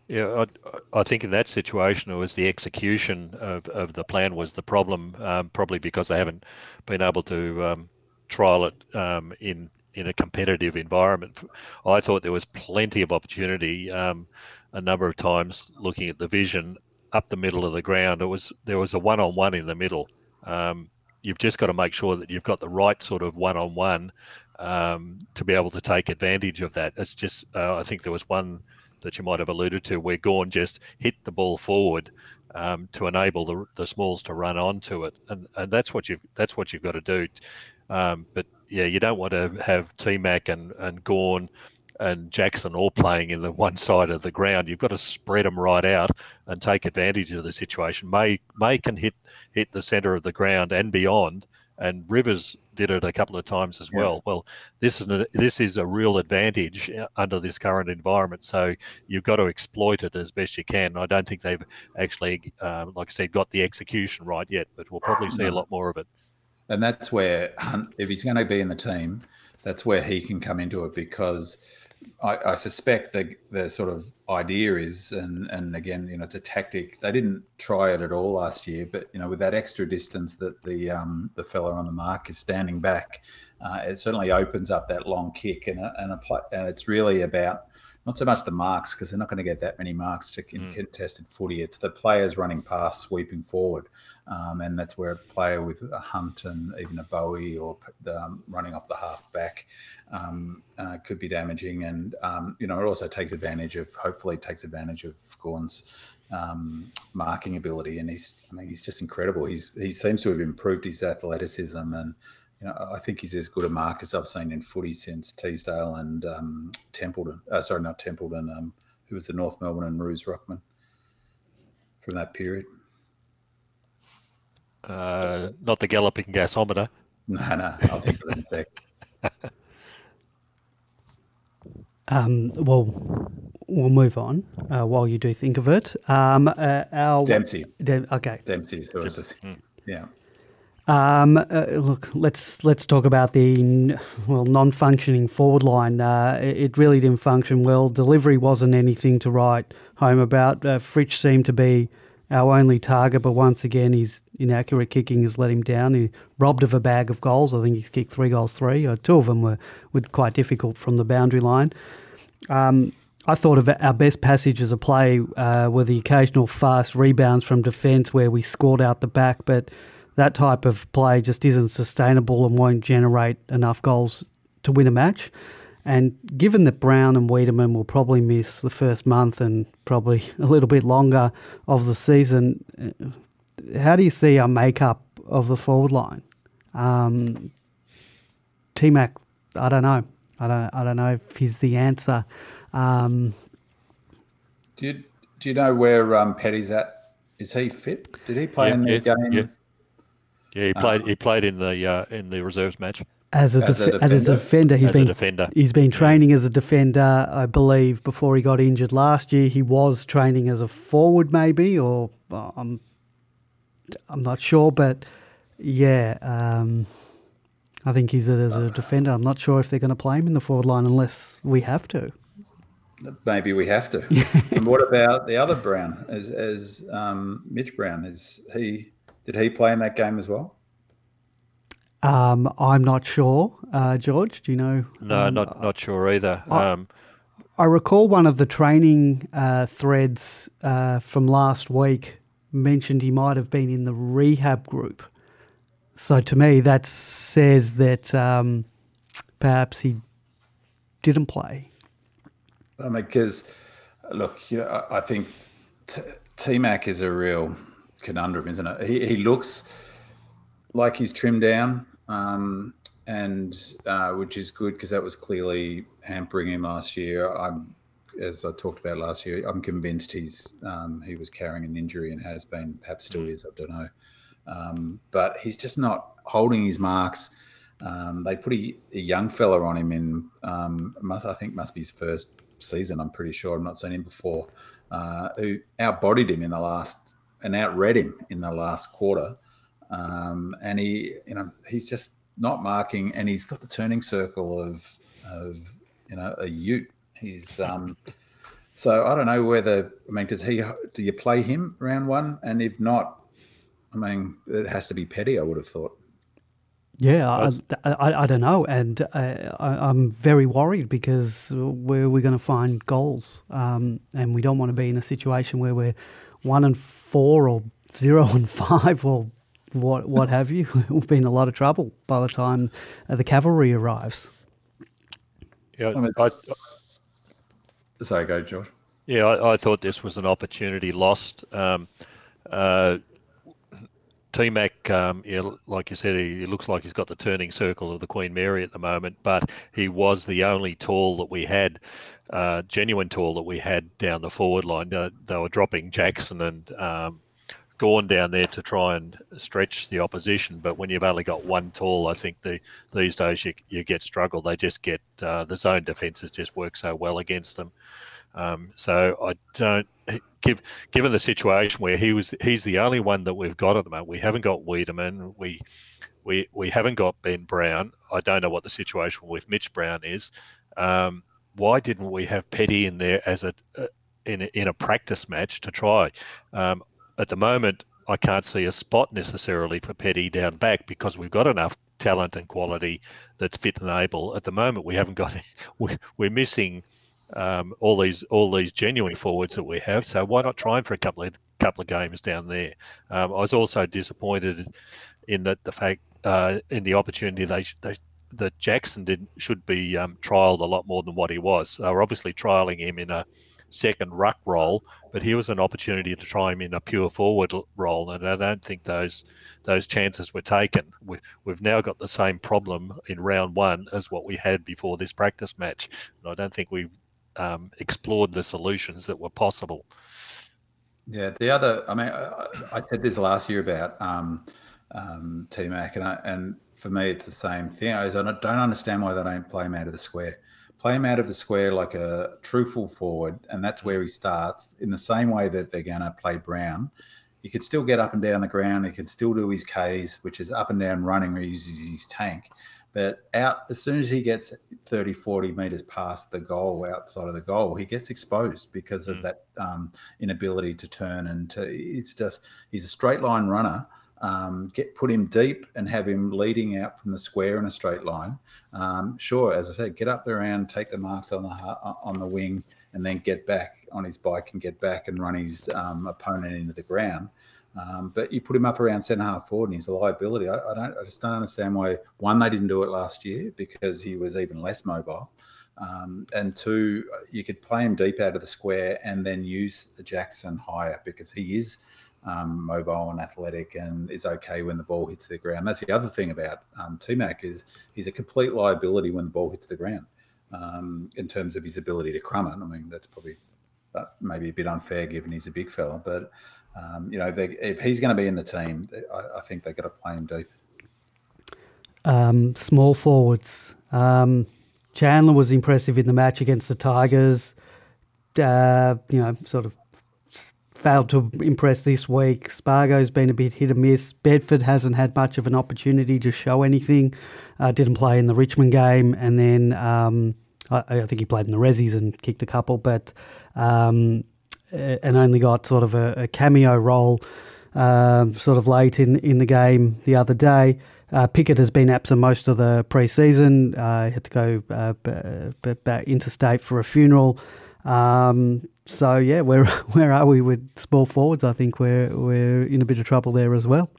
Yeah, I, I, think in that situation it was the execution of, of the plan was the problem, um, probably because they haven't been able to um, trial it um, in in a competitive environment. I thought there was plenty of opportunity um, a number of times looking at the vision up the middle of the ground. It was there was a one on one in the middle. Um, you've just got to make sure that you've got the right sort of one on one to be able to take advantage of that. It's just uh, I think there was one that you might have alluded to, where Gawn just hit the ball forward um, to enable the, the smalls to run onto it, and and that's what you've that's what you've got to do. Um, but yeah, you don't want to have T Mac and and Gawn and Jackson all playing in the one side of the ground. You've got to spread them right out and take advantage of the situation. May May can hit hit the centre of the ground and beyond, and Rivers did it a couple of times as well. Yeah. Well, this is a, this is a real advantage uh, under this current environment. So you've got to exploit it as best you can. I don't think they've actually, uh, like I said, got the execution right yet, but we'll probably see a lot more of it. And that's where Hunt, if he's going to be in the team, that's where he can come into it because I, I, suspect the the sort of idea is, and and again, you know, it's a tactic. They didn't try it at all last year, but you know, with that extra distance that the um, the fella on the mark is standing back, uh, it certainly opens up that long kick, and a, and a and it's really about not so much the marks because they're not going to get that many marks to mm. contested footy. It's the players running past, sweeping forward, um, and that's where a player with a Hunt and even a Bowey or um, running off the half back um, uh, could be damaging. And um, you know, it also takes advantage of, hopefully, takes advantage of Gawn's um, marking ability. And he's, I mean, he's just incredible. He's he seems to have improved his athleticism and you know, I think he's as good a mark as I've seen in footy since Teasdale and um, Templeton. Uh, sorry, not Templeton. Um, who was the North Melbourne and Roos ruckman from that period? Uh, not the galloping gasometer. No, no. I'll think of it in a sec. Um, well, we'll move on uh, while you do think of it. Um, uh, our Dempsey. De- okay. Dempsey. Yeah. Um, uh, look, let's let's talk about the well non-functioning forward line. Uh, it, really didn't function well. Delivery wasn't anything to write home about. Uh, Fritsch seemed to be our only target, but once again, his inaccurate kicking has let him down. He robbed of a bag of goals. I think he's kicked three goals, three. Or two of them were, were quite difficult from the boundary line. Um, I thought of our best passages of play uh, were the occasional fast rebounds from defence where we scored out the back, but that type of play just isn't sustainable and won't generate enough goals to win a match. And given that Brown and Weideman will probably miss the first month and probably a little bit longer of the season, uh, how do you see our makeup of the forward line? Um, T Mac, I don't know. I don't. I don't know if he's the answer. Um, do you Do you know where um, Petty's at? Is he fit? Did he play yeah, in the game? Yeah. Yeah, he played. Uh, he played in the uh, in the reserves match as a, def- as a defender. As a defender. He's as been defender. He's been training as a defender, I believe, before he got injured last year. He was training as a forward, maybe, or uh, I'm I'm not sure, but yeah, um, I think he's as a defender. I'm not sure if they're going to play him in the forward line unless we have to. Maybe we have to. and what about the other Brown? As as um, Mitch Brown is he did he play in that game as well? Um, I'm not sure, uh, George. Do you know? No, um, not not sure either. I, um, I recall one of the training uh, threads uh, from last week mentioned he might have been in the rehab group. So to me, that says that um, perhaps he didn't play. I mean, because look, you know, I think T Mac is a real conundrum, isn't it? He, he looks like he's trimmed down, um, and uh, which is good because that was clearly hampering him last year. I'm, as I talked about last year, I'm convinced he's um, he was carrying an injury and has been, perhaps still is. I don't know, um, but he's just not holding his marks. Um, they put a, a, young fella on him in, um, must, I think, must be his first season. I'm pretty sure. I've not seen him before. Uh, who outbodied him in the last and outread him in the last quarter. Um, and he, you know, he's just not marking, and he's got the turning circle of, of you know, a Ute. He's um, so I don't know whether I mean, does he? Do you play him round one? And if not, I mean, it has to be Petty. I would have thought. Yeah, I, I, I, don't know, and uh, I, am very worried because where we're going to find goals, um, and we don't want to be in a situation where we're one and four or zero and five or what what have you. We've been in a lot of trouble by the time uh, the cavalry arrives. Yeah, I, sorry, go George. Yeah, I, I, thought this was an opportunity lost. Um, uh, T Mac, um, like you said, he, he, looks like he's got the turning circle of the Queen Mary at the moment, but he was the only tall that we had, uh, genuine tall that we had down the forward line. Uh, they were dropping Jackson and um, Gawn down there to try and stretch the opposition, but when you've only got one tall, I think the these days you, you get struggle. They just get uh, the zone defences just work so well against them. Um, so I don't give, given the situation where he was, he's the only one that we've got at the moment. We haven't got Weideman. We we we haven't got Ben Brown. I don't know what the situation with Mitch Brown is. Um, why didn't we have Petty in there as a, in a, in a practice match to try? Um, at the moment, I can't see a spot necessarily for Petty down back because we've got enough talent and quality that's fit and able. At the moment, we haven't got. We're missing um, all these all these genuine forwards that we have. So why not try him for a couple of couple of games down there? Um, I was also disappointed in that the fact uh, in the opportunity they, they that Jackson did should be um, trialed a lot more than what he was. They were obviously trialing him in a second ruck role, but here was an opportunity to try him in a pure forward role, and I don't think those those chances were taken. We, we've now got the same problem in round one as what we had before this practice match, and I don't think we've um, explored the solutions that were possible. Yeah, the other, I mean, I, I said this last year about um, um, T Mac, and, and for me, it's the same thing. I don't understand why they don't play him out of the square. Play him out of the square like a true full forward, and that's where he starts. In the same way that they're going to play Brown, he can still get up and down the ground. He can still do his Ks, which is up and down running, where he uses his tank. But out as soon as he gets 30, 40 meters past the goal, outside of the goal, he gets exposed because of mm. that um, inability to turn. And to, it's just, he's a straight line runner. Um, get put him deep and have him leading out from the square in a straight line. Um, sure, as I said, get up the around, take the marks on the on the wing, and then get back on his bike and get back and run his um, opponent into the ground. Um, but you put him up around centre half forward, and he's a liability. I, I, don't. I just don't understand why. One, they didn't do it last year because he was even less mobile, um, and two, you could play him deep out of the square and then use Jackson higher because he is um, mobile and athletic and is okay when the ball hits the ground. That's the other thing about um, T Mac is he's a complete liability when the ball hits the ground. Um, in terms of his ability to crumb it, I mean that's probably uh, maybe a bit unfair given he's a big fella, but um, you know, they, if he's going to be in the team, I, I think they've got to play him deep. Um, small forwards. Um, Chandler was impressive in the match against the Tigers. Uh, you know, sort of failed to impress this week. Spargo's been a bit hit and miss. Bedford hasn't had much of an opportunity to show anything. Uh, didn't play in the Richmond game, and then um, I, I, think he played in the Rezzies and kicked a couple. But um, and only got sort of a, a cameo role um, sort of late in, in the game the other day. Uh, Pickett has been absent most of the preseason. Uh, had to go uh, b- back interstate for a funeral. Um, so yeah, where where are we with small forwards? I think we're we're in a bit of trouble there as well.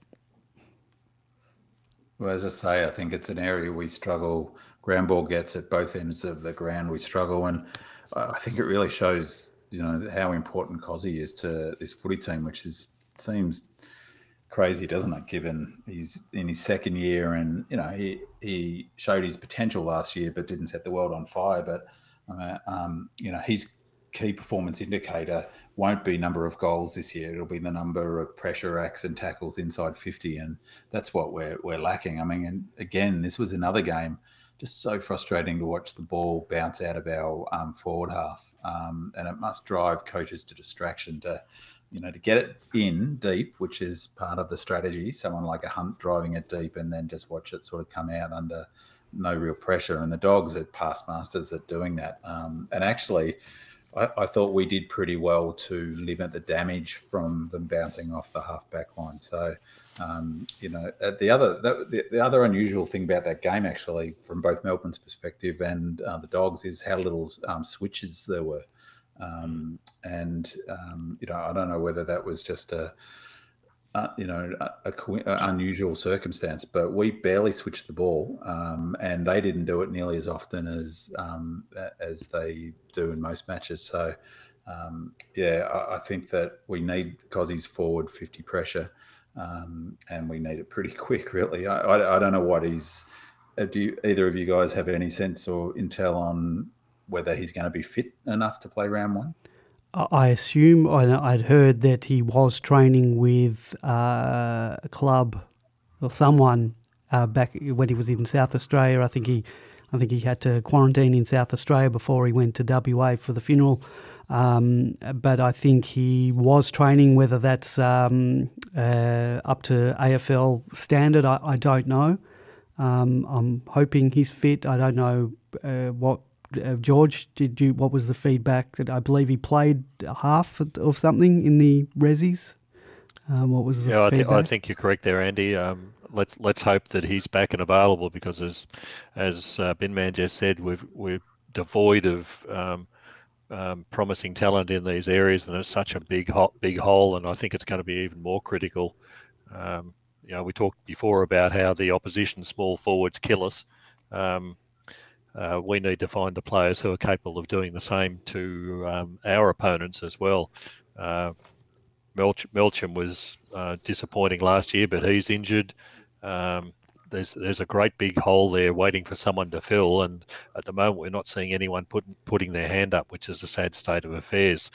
Well, as I say, I think it's an area we struggle. Ground ball gets at both ends of the ground. We struggle, and I think it really shows you know how important Cozzy is to this footy team, which is seems crazy, doesn't it? Given he's in his second year, and you know he he showed his potential last year, but didn't set the world on fire. But uh, um, you know his key performance indicator won't be number of goals this year. It'll be the number of pressure acts and tackles inside fifty, and that's what we're we're lacking. I mean, and again, this was another game just so frustrating to watch the ball bounce out of our um, forward half, um, and it must drive coaches to distraction to, you know, to get it in deep, which is part of the strategy. Someone like a Hunt driving it deep, and then just watch it sort of come out under no real pressure. And the dogs are past masters at doing that. Um, and actually, I, I, thought we did pretty well to limit the damage from them bouncing off the half back line. So um, you know, uh, the other the, the, other unusual thing about that game, actually, from both Melbourne's perspective and uh, the Dogs, is how little um, switches there were. Um, and um, you know, I don't know whether that was just a, a you know a, a, unusual circumstance, but we barely switched the ball, um, and they didn't do it nearly as often as um, as they do in most matches. So. Yeah, I, I, think that we need Cozzy's forward 50 pressure um, and we need it pretty quick. Really, I, I, I don't know what he's. Uh, do you, either of you guys have any sense or intel on whether he's going to be fit enough to play round one? I assume I'd heard that he was training with uh, a club or someone uh, back when he was in South Australia. I think he, I think he had to quarantine in South Australia before he went to WA for the funeral. Um, but I think he was training. Whether that's um, uh, up to AFL standard, I, I don't know. Um, I'm hoping he's fit. I don't know uh, what uh, George, did you? What was the feedback? I believe he played half of something in the Rezzies. Um, what was the yeah? I, th- I, think you're correct there, Andy. Um, let's let's hope that he's back and available because as as uh, Man just said, we've we're devoid of um, um, promising talent in these areas, and it's such a big hot big hole, and I think it's going to be even more critical. Um, you know, we talked before about how the opposition small forwards kill us. Um, uh, we need to find the players who are capable of doing the same to um, our opponents as well. Uh, Melch- Melksham was uh, disappointing last year, but he's injured. Um, there's there's a great big hole there waiting for someone to fill, and at the moment we're not seeing anyone put, putting their hand up, which is a sad state of affairs.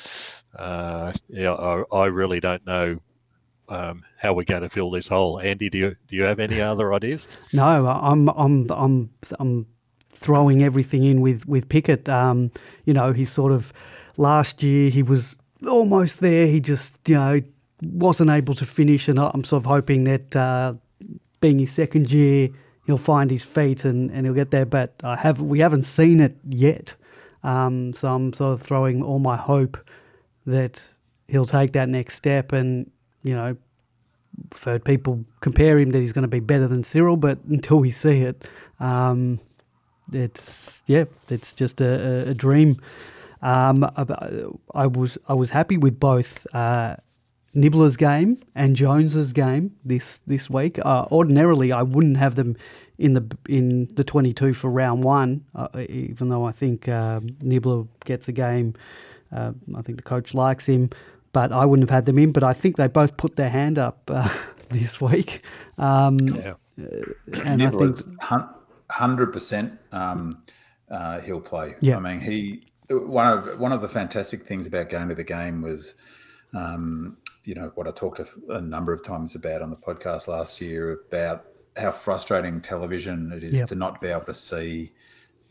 Uh, yeah, I, I, really don't know um, how we're going to fill this hole. Andy, do you do you have any other ideas? No, I'm I'm I'm I'm throwing everything in with with Pickett. Um, you know, he's sort of last year he was almost there. He just you know wasn't able to finish, and I'm sort of hoping that uh, being his second year, he'll find his feet and, and he'll get there. But I have we haven't seen it yet, um, so I'm sort of throwing all my hope that he'll take that next step. And you know, I've heard people compare him that he's going to be better than Cyril, but until we see it, um, it's yeah, it's just a, a dream. Um, I was I was happy with both uh, Nibbler's game and Jones's game this this week. Uh, ordinarily, I wouldn't have them in the in the twenty two for round one, uh, even though I think uh, Nibbler gets the game. Uh, I think the coach likes him, but I wouldn't have had them in. But I think they both put their hand up uh, this week. Um, yeah. and Nibbler's I think hundred percent um, uh, he'll play. Yeah. I mean he one of one of the fantastic things about going to the game was um, you know what I talked a, a, number of times about on the podcast last year about how frustrating television it is yep. to not be able to see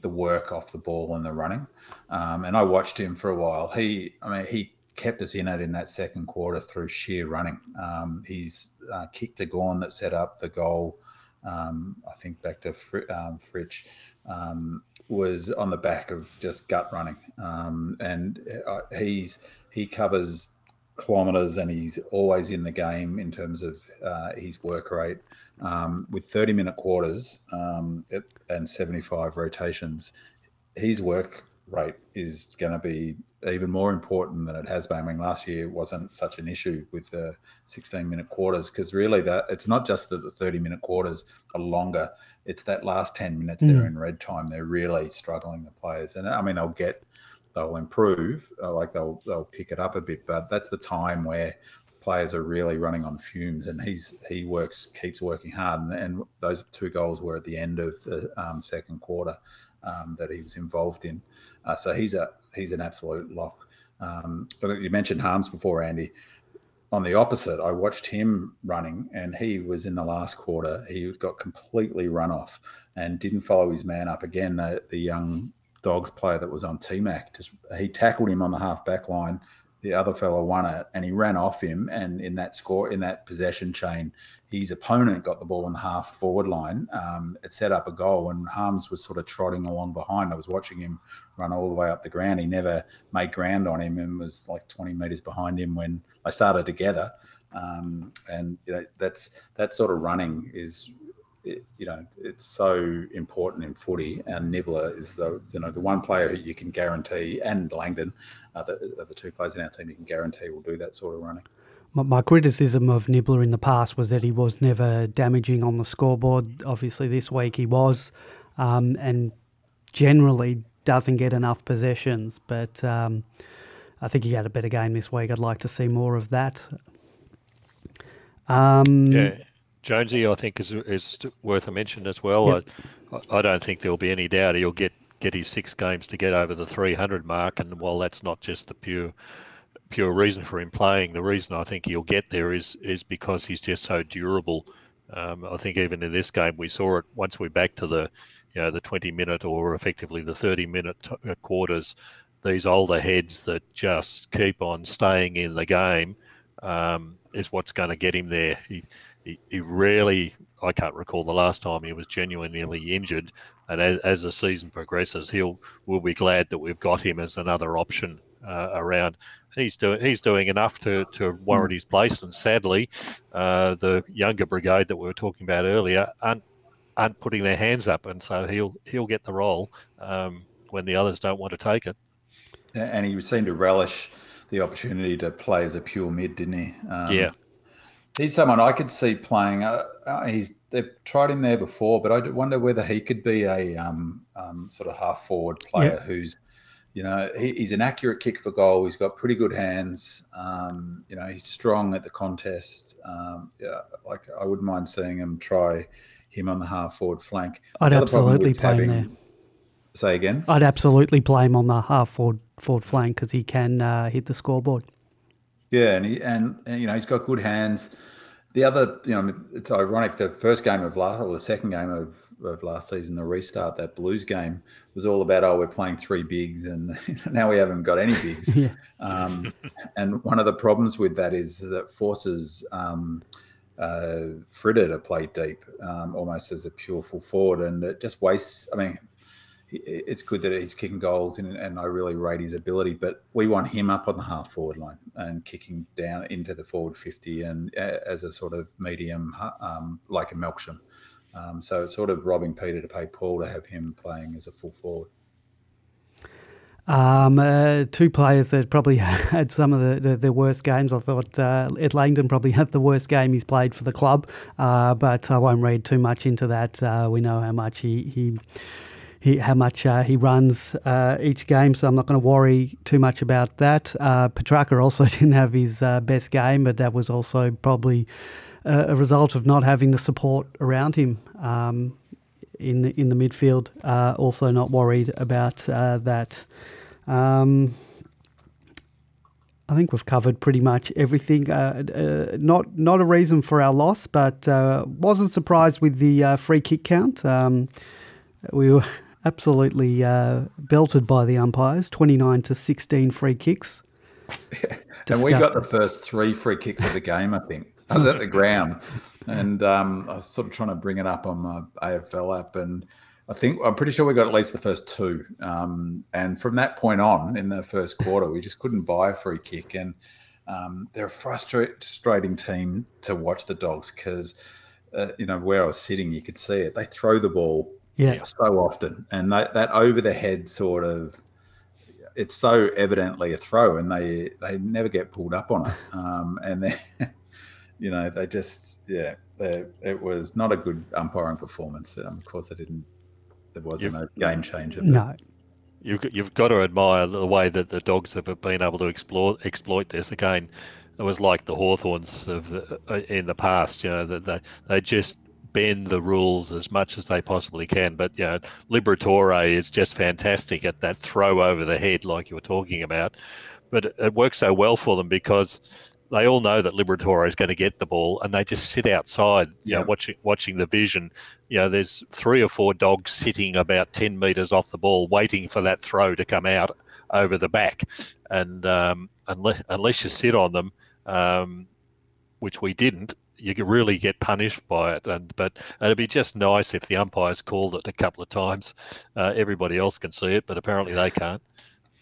the work off the ball and the running. Um, and I watched him for a while. He, I mean, he kept us in it in that second quarter through sheer running. Um, he's uh, kicked a gone that set up the goal. Um, I think back to Fr- um, Fritsch um, was on the back of just gut running, um, and uh, he's he covers kilometres and he's always in the game in terms of uh, his work rate. Um, with 30 minute quarters um, and 75 rotations, his work rate is going to be even more important than it has been. I mean, last year wasn't such an issue with the 16 minute quarters because really that it's not just that the 30 minute quarters are longer. It's that last 10 minutes mm. they're in red time. They're really struggling, the players. And I mean, they'll get they'll improve, uh, like they'll they'll pick it up a bit. But that's the time where players are really running on fumes, and he's he works keeps working hard. And, and those two goals were at the end of the um, second quarter um, that he was involved in. Uh, so he's a he's an absolute lock. Um, but you mentioned Harmes before, Andy. On the opposite, I watched him running, and he was in the last quarter. He got completely run off and didn't follow his man up again. The, the young Dogs player that was on TMAC. Just he tackled him on the half back line. The other fellow won it, and he ran off him. And in that score, in that possession chain, his opponent got the ball on the half forward line. Um, it set up a goal, and Harmes was sort of trotting along behind. I was watching him run all the way up the ground. He never made ground on him, and was like 20 meters behind him when they started together. Um, and you know, that's that sort of running is it, you know, it's so important in footy. And Nibbler is the you know the one player who you can guarantee, and Langdon are the, are the two players in our team you can guarantee will do that sort of running. My, my criticism of Nibbler in the past was that he was never damaging on the scoreboard. Obviously, this week he was, um, and generally doesn't get enough possessions. But um, I think he had a better game this week. I'd like to see more of that. Um, yeah, Jonesy, I think is is worth a mention as well. Yep. I, I don't think there'll be any doubt he'll get get his six games to get over the 300 mark. And while that's not just the pure pure reason for him playing, the reason I think he'll get there is is because he's just so durable. Um, I think even in this game we saw it once we're back to the you know the 20 minute or effectively the 30 minute t- uh, quarters. These older heads that just keep on staying in the game um, is what's going to get him there. He, he, he rarely, I can't recall the last time he was genuinely injured. And as, as the season progresses, he'll we'll be glad that we've got him as another option uh, around. He's doing he's doing enough to, to warrant his place, and sadly, uh, the younger brigade that we were talking about earlier aren't aren't putting their hands up, and so he'll he'll get the role um, when the others don't want to take it. And he seemed to relish the opportunity to play as a pure mid, didn't he? Um, yeah. He's someone I could see playing. Uh, uh, he's they've tried him there before, but I wonder whether he could be a um, um, sort of half forward player yeah. who's you know, he, he's an accurate kick for goal. He's got pretty good hands. Um, you know, he's strong at the contest. Um, yeah, like I wouldn't mind seeing him try him on the half forward flank. I'd absolutely play having, him there. Say again. I'd absolutely play him on the half forward forward flank because he can uh, hit the scoreboard. Yeah, and he and, and, you know he's got good hands. The other, you know, it's ironic. The first game of last, or the second game of of last season, the restart, that Blues game was all about, oh, we're playing three bigs, and now we haven't got any bigs. yeah. um, and one of the problems with that is that forces um, uh, Fritter to play deep, um, almost as a pure full forward, and it just wastes. I mean, it's good that he's kicking goals, and, and I really rate his ability. But we want him up on the half forward line and kicking down into the forward fifty, and as a sort of medium, um, like a Melksham. Um, so it's sort of robbing Peter to pay Paul to have him playing as a full forward. Um, uh, two players that probably had some of the, the, the worst games. I thought uh, Ed Langdon probably had the worst game he's played for the club, uh, but I won't read too much into that. Uh, we know how much he, he, he how much uh, he runs uh, each game, so I'm not going to worry too much about that. Uh, Petracca also didn't have his best game, but that was also probably a, result of not having the support around him um, in the in the midfield. Uh, also, not worried about uh, that. Um, I think we've covered pretty much everything. Uh, uh not not a reason for our loss, but uh, wasn't surprised with the uh, free kick count. Um, we were absolutely belted by the umpires, twenty nine to sixteen free kicks. and we got the first three free kicks of the game, I think. I was at the ground, and um, I was sort of trying to bring it up on my AFL app, and I think I'm pretty sure we got at least the first two. Um, and from that point on, in the first quarter, we just couldn't buy a free kick, and um, they're a frustrating team to watch the dogs because. Uh, you know where I was sitting, you could see it. They throw the ball yeah. so often, and that, that over the head sort of it's so evidently a throw, and they they never get pulled up on it. Um, and they you know, they just, yeah, they, it was not a good umpiring performance. Um, of course, it didn't, it wasn't you've, a game changer. No. You've, you've got to admire the way that the dogs have been able to explore, exploit this. Again, it was like the Hawthorns of uh, in the past, you know, that they, they just bend the rules as much as they possibly can. But you know, Liberatore is just fantastic at that throw over the head, like you were talking about. But it, works so well for them because they all know that Liberatore is going to get the ball, and they just sit outside, you yeah. know, watching watching the vision. You know, there's three or four dogs sitting about ten meters off the ball, waiting for that throw to come out over the back, and um, unless unless you sit on them, um, which we didn't, you can really get punished by it. And but it'd be just nice if the umpires called it a couple of times. Uh, everybody else can see it, but apparently they can't.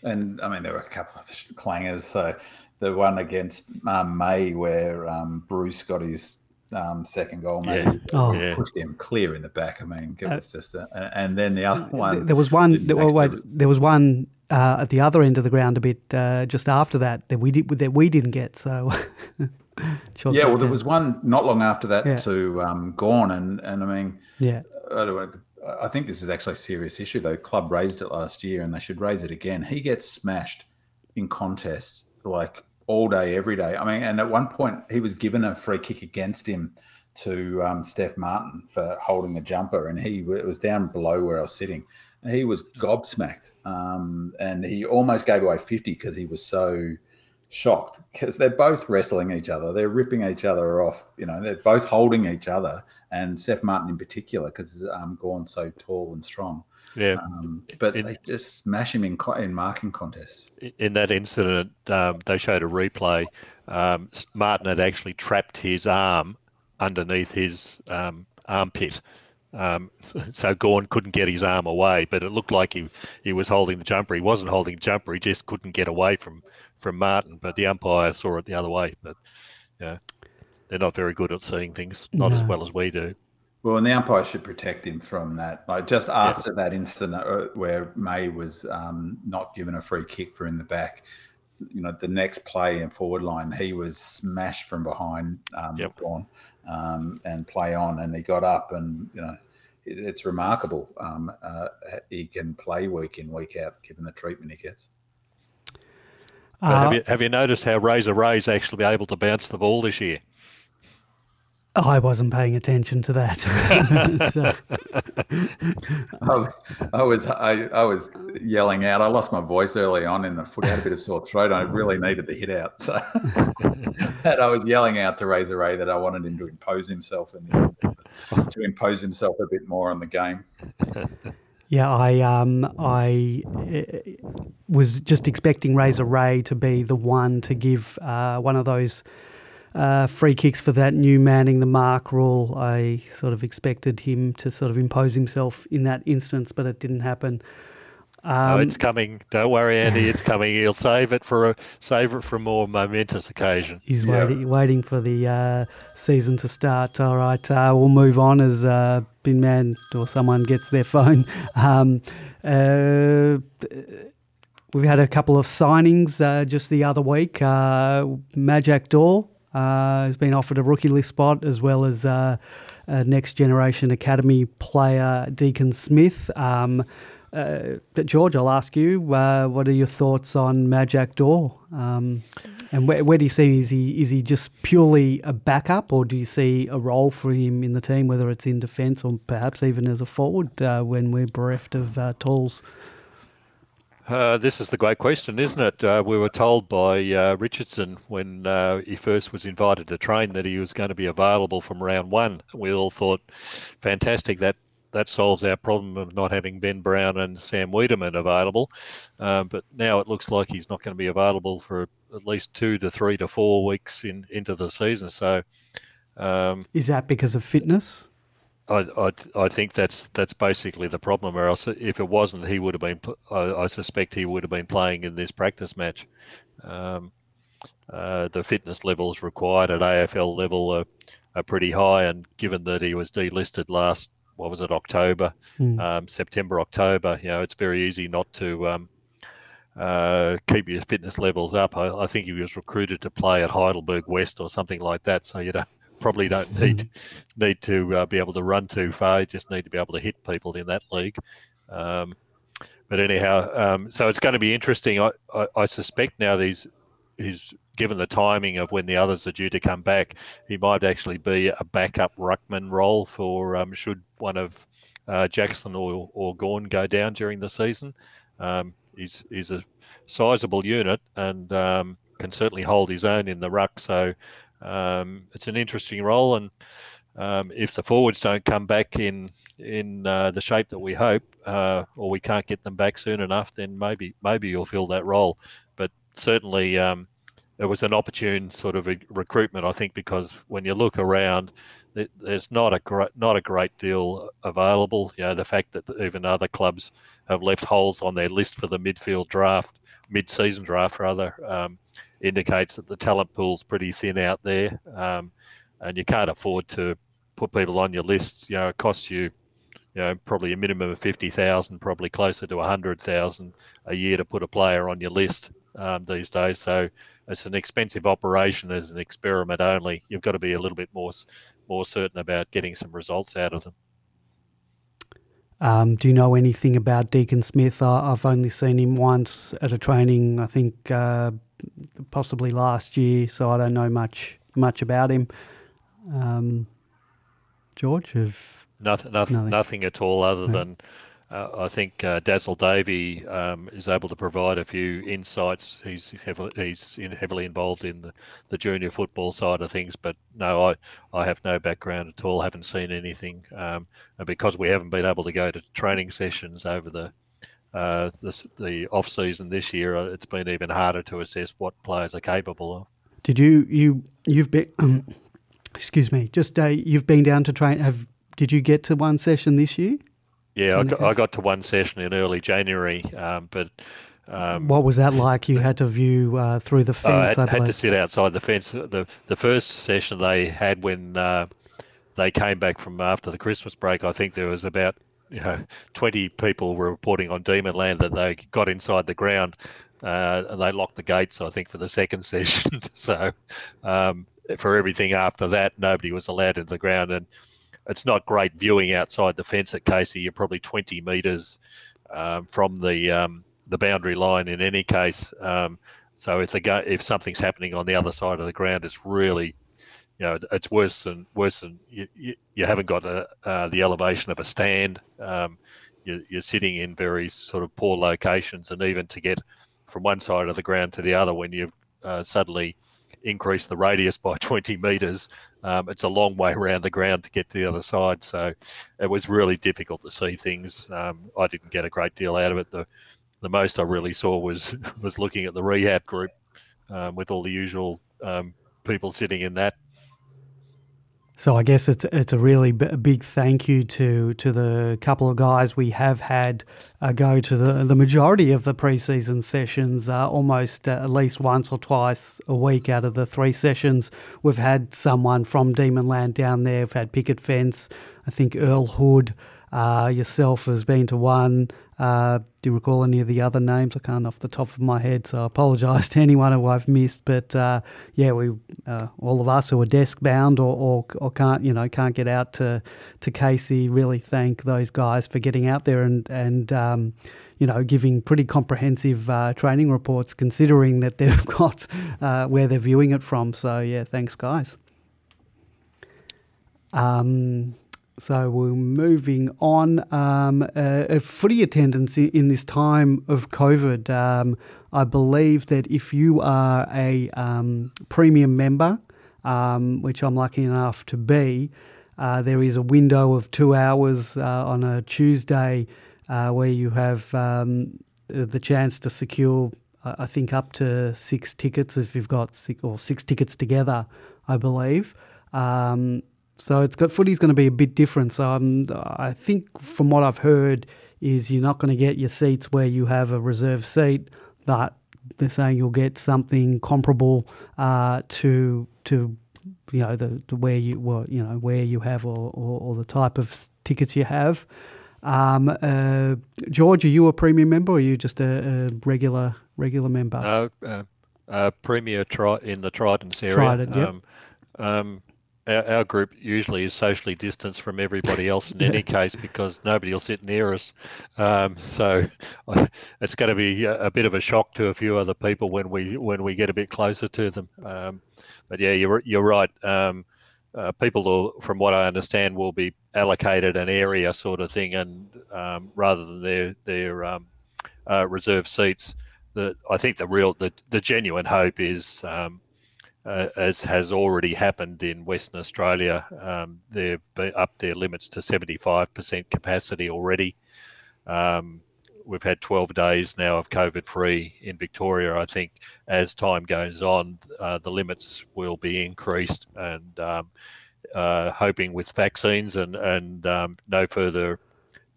And I mean, there were a couple of clangers, so the one against um, May where um, Bruce got his um, second goal, maybe yeah. Oh. yeah. pushed him clear in the back. I mean, it uh, was just, a, and then the other one. There was one. There, wait, there was one uh, at the other end of the ground, a bit uh, just after that that we did that we didn't get. So. yeah, well, there was one not long after that yeah. to um, Gawn, and and I mean, yeah, I, I think this is actually a serious issue. though. club raised it last year, and they should raise it again. He gets smashed in contests like all day, every day. I mean, and at one point he was given a free kick against him to um, Stef Martin for holding the jumper, and he it was down below where I was sitting. He was gobsmacked, um, and he almost gave away fifty because he was so shocked because they're both wrestling each other. They're ripping each other off. You know, they're both holding each other, and Stef Martin in particular because um, Gawn's so tall and strong. Yeah, um, but in, they just smash him in in marking contests. In that incident, um, they showed a replay. Um, Martin had actually trapped his arm underneath his um, armpit. Um, so Gawn couldn't get his arm away, but it looked like he, he was holding the jumper. He wasn't holding the jumper. He just couldn't get away from, from Martin. But the umpire saw it the other way. But yeah, they're not very good at seeing things, not no. as well as we do. Well, and the umpire should protect him from that. Like just after yeah. that incident uh, where May was um, not given a free kick for in the back, you know, the next play in forward line, he was smashed from behind, um, yep. gone, um, and play on, and he got up, and you know, it, it's remarkable. Um, uh, he can play week in, week out, given the treatment he gets. Uh, have you have you noticed how Razor Ray's actually able to bounce the ball this year? I wasn't paying attention to that. I, I, was I, I, was yelling out. I lost my voice early on in the foot. I had a bit of sore throat. I really needed the hit out, so and I was yelling out to Razor Ray that I wanted him to impose himself and to impose himself a bit more on the game. Yeah, I um I uh, was just expecting Razor Ray to be the one to give uh, one of those uh, free kicks for that new manning the mark rule. I sort of expected him to sort of impose himself in that instance, but it didn't happen. Um, it's coming. Don't worry, Andy. It's coming. He'll save it for a save it for a more momentous occasion. He's yeah. waiting, waiting for the uh, season to start. All right, uh, we'll move on as uh, Binman or someone gets their phone. Um, uh, we've had a couple of signings uh, just the other week. Uh, Majak Daw uh, has been offered a rookie list spot as well as uh, next generation academy player Deacon Smith. Um, uh, George, I'll ask you, uh, what are your thoughts on Majak Daw? Um, and where, where, do you see is he is he just purely a backup, or do you see a role for him in the team, whether it's in defence or perhaps even as a forward uh, when we're bereft of uh, tools? Uh, this is the great question, isn't it? Uh, we were told by uh, Richardson when uh, he first was invited to train that he was going to be available from round one. We all thought, fantastic, that that solves our problem of not having Ben Brown and Sam Weideman available. Uh, but now it looks like he's not going to be available for at least two to three to four weeks in into the season. So, um, is that because of fitness? I, I, I think that's that's basically the problem. Or else, if it wasn't, he would have been. I, I suspect he would have been playing in this practice match. Um, uh, the fitness levels required at AFL level are, are pretty high, and given that he was delisted last, what was it, October, mm. um, September, October, you know, it's very easy not to um, uh, keep your fitness levels up. I, I, think he was recruited to play at Heidelberg West or something like that, so you don't probably don't need need to uh, be able to run too far. You just need to be able to hit people in that league. Um, but anyhow, um, so it's going to be interesting. I, I, I, suspect now these he's given the timing of when the others are due to come back, he might actually be a backup ruckman role for um, should one of uh, Jackson or, or Gawn go down during the season. Um, he's he's a sizable unit and um, can certainly hold his own in the ruck. So um, it's an interesting role, and um, if the forwards don't come back in in uh, the shape that we hope, uh, or we can't get them back soon enough, then maybe maybe you'll fill that role. But certainly, um, it was an opportune sort of recruitment, I think, because when you look around, there's not a great not a great deal available. You know, the fact that even other clubs have left holes on their list for the midfield draft, mid-season draft rather. Um, indicates that the talent pool's pretty thin out there, um, and you can't afford to put people on your lists. You know, it costs you, you know, probably a minimum of fifty thousand, probably closer to a hundred thousand a year to put a player on your list um, these days. So it's an expensive operation as an experiment only. You've got to be a little bit more more certain about getting some results out of them. Um, do you know anything about Deacon Smith? I, have only seen him once at a training. I think uh, possibly last year, so I don't know much much about him. Um, George, have nothing, nothing, nothing, nothing at all other no. than uh, I think uh, Dazzle Davey um, is able to provide a few insights. He's heavily, he's in, heavily involved in the, the junior football side of things, but no, I, I have no background at all. Haven't seen anything, um, and because we haven't been able to go to training sessions over the uh, the, the off season this year, uh, it's been even harder to assess what players are capable of. Did you you you've been um, excuse me just uh, you've been down to train? Have did you get to one session this year? Yeah, I got, I got, to one session in early January, um, but um, what was that like? You had to view uh, through the fence. I had, had, to sit outside the fence. The the first session they had when uh, they came back from after the Christmas break, I think there was about you know, 20 people were reporting on Demonland that they got inside the ground uh, and they locked the gates, I think, for the second session. so um, for everything after that, nobody was allowed into the ground. And it's not great viewing outside the fence at Casey. You're probably 20 metres um, from the um, the boundary line in any case. Um, so if the go- if something's happening on the other side of the ground, it's really you know, it's worse than worse than you, you, you haven't got a, uh, the elevation of a stand. Um, you, you're sitting in very sort of poor locations, and even to get from one side of the ground to the other, when you've uh, suddenly increased the radius by 20 meters, um, it's a long way around the ground to get to the other side. So it was really difficult to see things. Um, I didn't get a great deal out of it. The the most I really saw was was looking at the rehab group um, with all the usual um, people sitting in that so I guess it's it's a really b- big thank you to to the couple of guys we have had uh, go to the the majority of the preseason sessions, uh, almost uh, at least once or twice a week out of the three sessions. We've had someone from Demonland down there. We've had Picket Fence. I think Earl Hood. Uh, yourself has been to one. Uh, do you recall any of the other names? I can't off the top of my head, so I apologise to anyone who I've missed. But uh, yeah, we uh, all of us who are desk bound or, or, or, can't you know can't get out to to Casey. Really thank those guys for getting out there and and um, you know giving pretty comprehensive uh, training reports, considering that they've got uh, where they're viewing it from. So yeah, thanks guys. Um, so we're moving on. Um, uh, footy attendance in this time of COVID. Um, I believe that if you are a um, premium member, um, which I'm lucky enough to be, uh, there is a window of two hours uh, on a Tuesday uh, where you have um, the chance to secure, I think, up to six tickets if you've got six or six tickets together, I believe. Um, so it's got footy's going to be a bit different. So I'm, I think from what I've heard is you're not going to get your seats where you have a reserve seat, but they're saying you'll get something comparable uh, to to you know the, the where you well, you know where you have or, or, or the type of tickets you have. Um, uh, George, are you a premium member or are you just a, a regular regular member? No, uh, uh, premier tri- in the Trident area. Trident, yep. Um, um, our, our, group usually is socially distanced from everybody else in any case because nobody will sit near us. Um, so it's going to be a, a, bit of a shock to a few other people when we when we get a bit closer to them. Um, but yeah, you're you're right. Um, uh, people, will, from what I understand, will be allocated an area sort of thing, and um, rather than their their um, uh, reserve seats. The, I think the real the, the genuine hope is um, uh, as has already happened in Western Australia. Um, they've upped their limits to 75% capacity already. Um, we've had 12 days now of COVID free in Victoria. I think as time goes on, uh, the limits will be increased and um, uh, hoping with vaccines and, and um, no further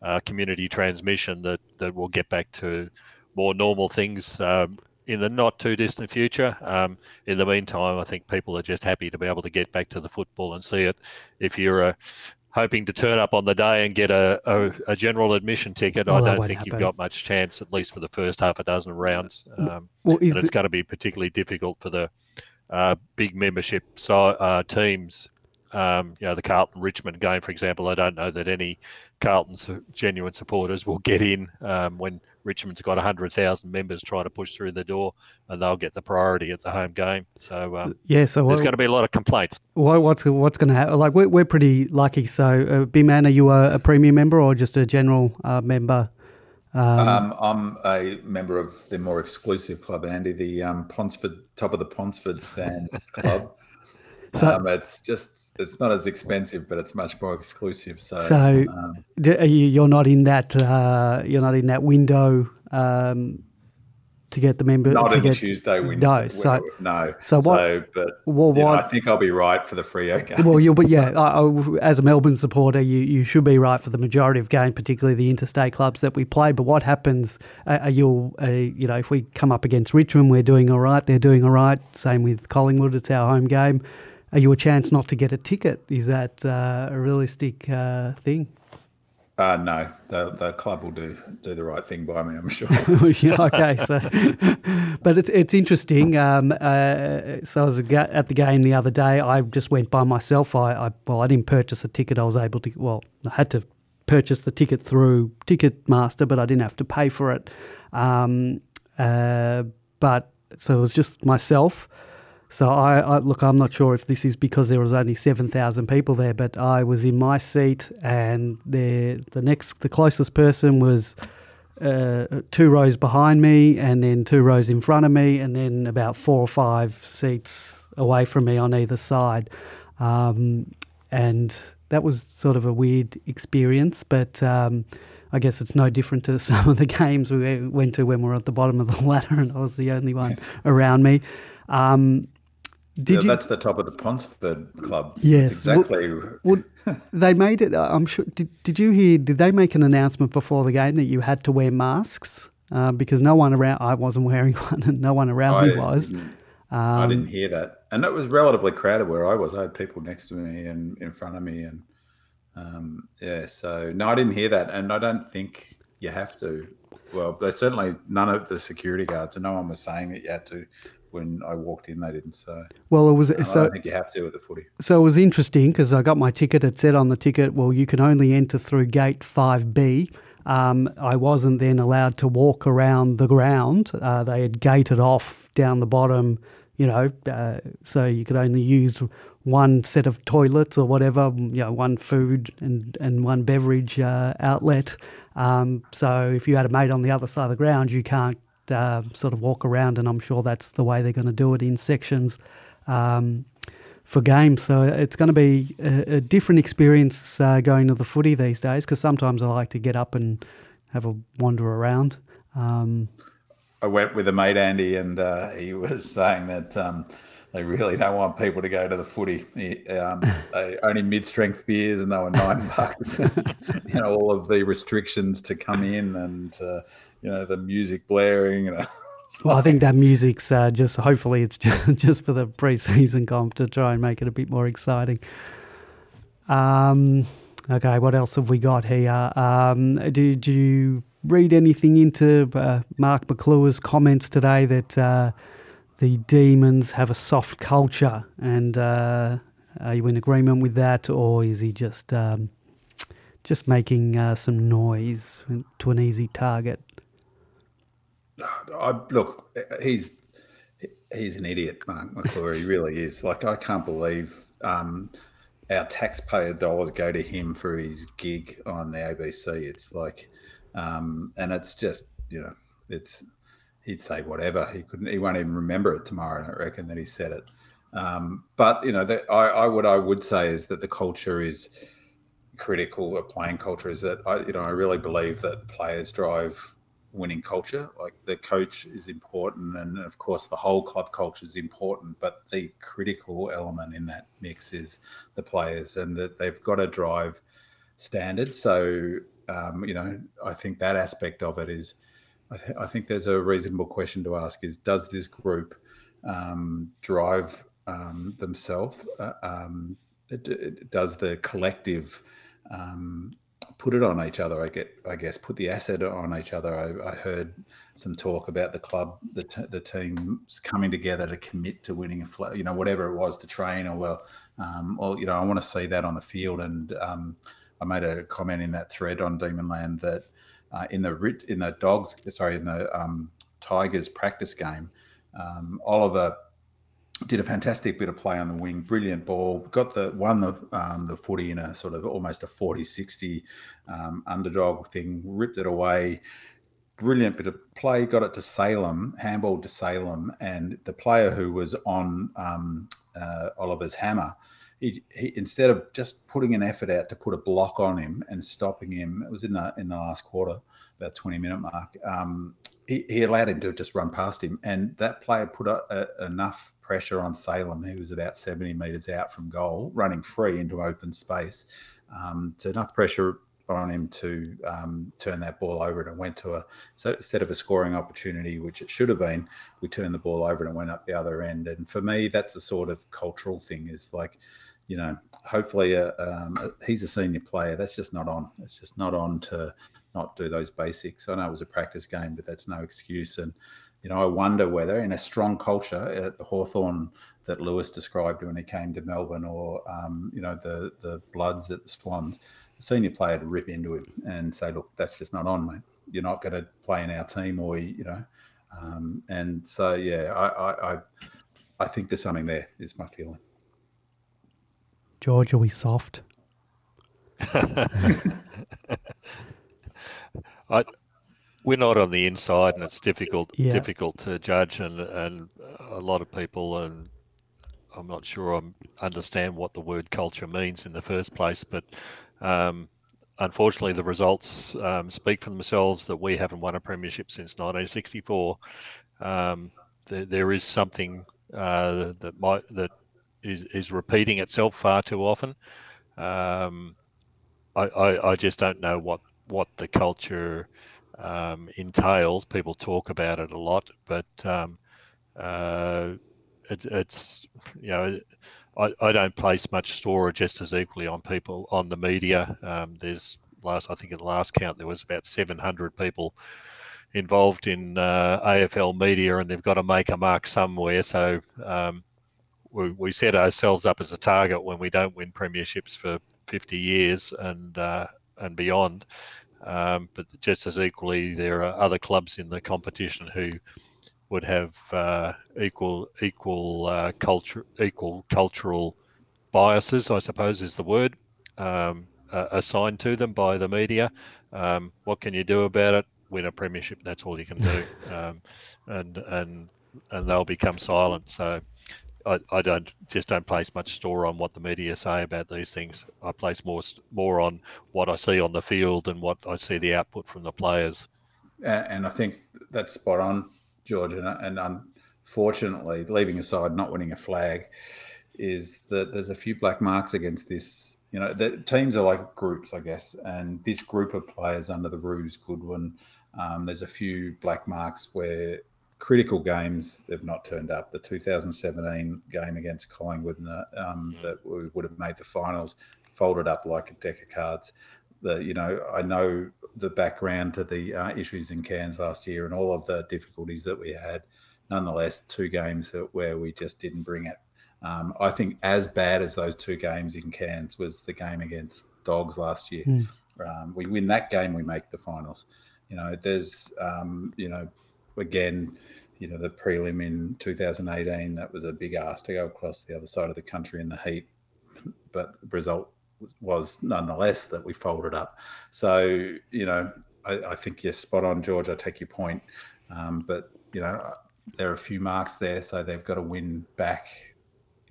uh, community transmission that, that we'll get back to more normal things um, in the not too distant future. Um, in the meantime, I think people are just happy to be able to get back to the football and see it. If you're uh, hoping to turn up on the day and get a, a, a general admission ticket, well, I don't think happen. you've got much chance, at least for the first half a dozen rounds. Um, well, and it's it... going to be particularly difficult for the uh, big membership so, uh, teams um, you know, the Carlton Richmond game, for example. I don't know that any Carlton genuine supporters will get in um, when Richmond's got 100,000 members trying to push through the door and they'll get the priority at the home game. So, um, yeah, so there's going to be a lot of complaints. What, what's what's going to happen? Like, we're, we're pretty lucky. So, uh, B-Man, are you a, a, premium member or just a general uh, member? Um, um, I'm a member of the more exclusive club, Andy, the um, Ponsford, top of the Ponsford stand club. So um, it's just it's not as expensive, but it's much more exclusive. So, so um, you, are not in that uh, you're not in that window um, to get the member. Not to in get, Tuesday window. No, so no. So what? So, but well, what, know, I think I'll be right for the free game. Well, you'll but yeah. I, as a Melbourne supporter, you, you should be right for the majority of games, particularly the interstate clubs that we play. But what happens? Uh, are you uh, you know if we come up against Richmond, we're doing all right. They're doing all right. Same with Collingwood. It's our home game are you a chance not to get a ticket? Is that uh, a realistic uh, thing? Uh, no, the, the club will do do the right thing by me. I'm sure. yeah, okay, so, but it's it's interesting. Um, uh, so I was at the game the other day. I just went by myself. I, I well, I didn't purchase a ticket. I was able to. Well, I had to purchase the ticket through Ticketmaster, but I didn't have to pay for it. Um, uh, but so it was just myself. So I, I, look. I'm not sure if this is because there was only seven thousand people there, but I was in my seat, and the the next, the closest person was uh, two rows behind me, and then two rows in front of me, and then about four or five seats away from me on either side, um, and that was sort of a weird experience, but. Um, I guess it's no different to some of the games we went to when we were at the bottom of the ladder and I was the only one around me. Um, did yeah, you, that's the top of the Ponsford Club. Yes, exactly. Well, well, they made it. I'm sure. Did, did you hear? Did they make an announcement before the game that you had to wear masks? Uh, because no one around. I wasn't wearing one, and no one around I me was. Um, I didn't um, hear that, and it was relatively crowded where I was. I had people next to me and in front of me, and um, yeah. So no, I didn't hear that, and I don't think you have to. Well, there's certainly none of the security guards, and no one was saying that you had to when I walked in, they didn't say. Well, it was so. I don't think you have to with the footy. So it was interesting because I got my ticket. It said on the ticket, "Well, you can only enter through gate five B." Um, I wasn't then allowed to walk around the ground. Uh, they had gated off down the bottom, you know, uh, so you could only use one set of toilets or whatever, you know, one food and, and one beverage uh, outlet. Um, so if you had a mate on the other side of the ground, you can't uh, sort of walk around, and I'm sure that's the way they're going to do it in sections um, for games. So it's going to be a, a different experience uh, going to the footy these days because sometimes I like to get up and have a wander around. Um, I went with a mate, Andy, and uh, he was saying that. Um, they really don't want people to go to the footy. Um, only mid-strength beers, and they were nine bucks. you know, all of the restrictions to come in, and uh, you know the music blaring. Know. well, I think that music's uh, just hopefully it's just, just for the pre-season comp to try and make it a bit more exciting. Um, okay, what else have we got here? Um, did you read anything into uh, Mark Maclure's comments today that uh, the demons have a soft culture? And uh, are you in agreement with that, or is he just um, just making uh, some noise to an easy target? I, look, he's he's an idiot, Mark Maclure. He really is. Like I can't believe um, our taxpayer dollars go to him for his gig on the ABC. It's like, um, and it's just you know, it's he'd say whatever. He couldn't. He won't even remember it tomorrow. I reckon that he said it. Um, but you know, I, I what I would say is that the culture is critical. A playing culture is that I you know I really believe that players drive winning culture. Like the coach is important, and of course the whole club culture is important. But the critical element in that mix is the players, and that they've got to drive standards. So um, you know, I think that aspect of it is. I, th- I, think there's a reasonable question to ask: Is does this group um, drive um, themselves? Uh, um, does the collective um, put it on each other. I get, I guess, put the asset on each other. I, I heard some talk about the club, the t- the teams coming together to commit to winning a flag, you know, whatever it was to train or well, um, or you know, I want to see that on the field. And um, I made a comment in that thread on Demonland that uh, in the in the dogs, sorry, in the um, Tigers practice game, um, Oliver did a fantastic bit of play on the wing, brilliant ball. Got the won the um, the footy in a sort of almost a 40-60 um, underdog thing, ripped it away. Brilliant bit of play, got it to Salem, handball to Salem, and the player who was on um, uh, Oliver's hammer, he, he, instead of just putting an effort out to put a block on him and stopping him, it was in the in the last quarter, about twenty minute mark. Um, he, he allowed him to just run past him, and that player put a, a, enough pressure on Salem, who was about 70 metres out from goal, running free into open space. Um, to enough pressure on him to um, turn that ball over and it went to a so instead of a scoring opportunity which it should have been we turned the ball over and it went up the other end and for me that's the sort of cultural thing is like you know hopefully uh, um, he's a senior player that's just not on it's just not on to not do those basics i know it was a practice game but that's no excuse and you know, I wonder whether in a strong culture at the Hawthorn that Lewis described when he came to Melbourne, or um, you know, the the Bloods at the Swans, the senior player to rip into him and say, "Look, that's just not on, mate. You're not going to play in our team," or you know, um, and so yeah, I, I I I think there's something there. Is my feeling. George, are we soft? I we're not on the inside, and it's difficult yeah. difficult to judge. And and a lot of people, and I'm not sure I understand what the word culture means in the first place. But um, unfortunately, the results um, speak for themselves. That we haven't won a premiership since 1964. Um, there, there is something uh, that might that is, is repeating itself far too often. Um, I, I, I just don't know what what the culture um, entails. People talk about it a lot, but um, uh, it, it's you know I, I don't place much store just as equally on people on the media. Um, there's last I think in the last count there was about 700 people involved in uh, AFL media, and they've got to make a mark somewhere. So um, we, we set ourselves up as a target when we don't win premierships for 50 years and uh, and beyond. Um, but just as equally, there are other clubs in the competition who would have uh, equal equal uh, culture equal cultural biases, I suppose is the word, um, uh, assigned to them by the media. Um, what can you do about it? Win a premiership. That's all you can do, um, and and and they'll become silent. So I, I don't just don't place much store on what the media say about these things. I place more more on what I see on the field and what I see the output from the players. And, I think that's spot on, George. And, and unfortunately, leaving aside not winning a flag, is that there's a few black marks against this. You know, the teams are like groups, I guess, and this group of players under the Roos Goodwin, um, there's a few black marks where critical games they've not turned up. The 2017 game against Collingwood um, mm. that we would have made the finals folded up like a deck of cards. The you know I know the background to the uh, issues in Cairns last year and all of the difficulties that we had. Nonetheless, two games where we just didn't bring it. Um, I think as bad as those two games in Cairns was the game against Dogs last year. Mm. Um, we win that game, we make the finals. You know, there's um, you know again, you know, the prelim in 2018, that was a big ask to go across the other side of the country in the heat. But the result was nonetheless that we folded up. So, you know, I, I think you're spot on, George. I take your point. Um, but, you know, there are a few marks there, so they've got to win back.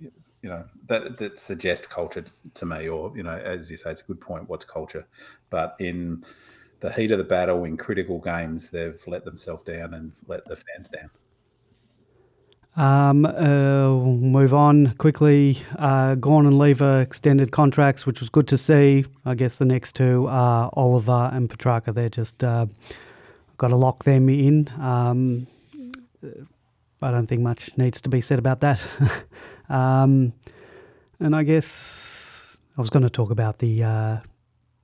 You know, that that suggests culture to me, or, you know, as you say, it's a good point. What's culture? But in the heat of the battle in critical games, they've let themselves down and let the fans down. Um, uh, we'll move on quickly. Uh, Gawn and Lever extended contracts, which was good to see. I guess the next two are Oliver and Petracca. They're just uh, got to lock them in. Um, I don't think much needs to be said about that. um, and I guess I was going to talk about the uh,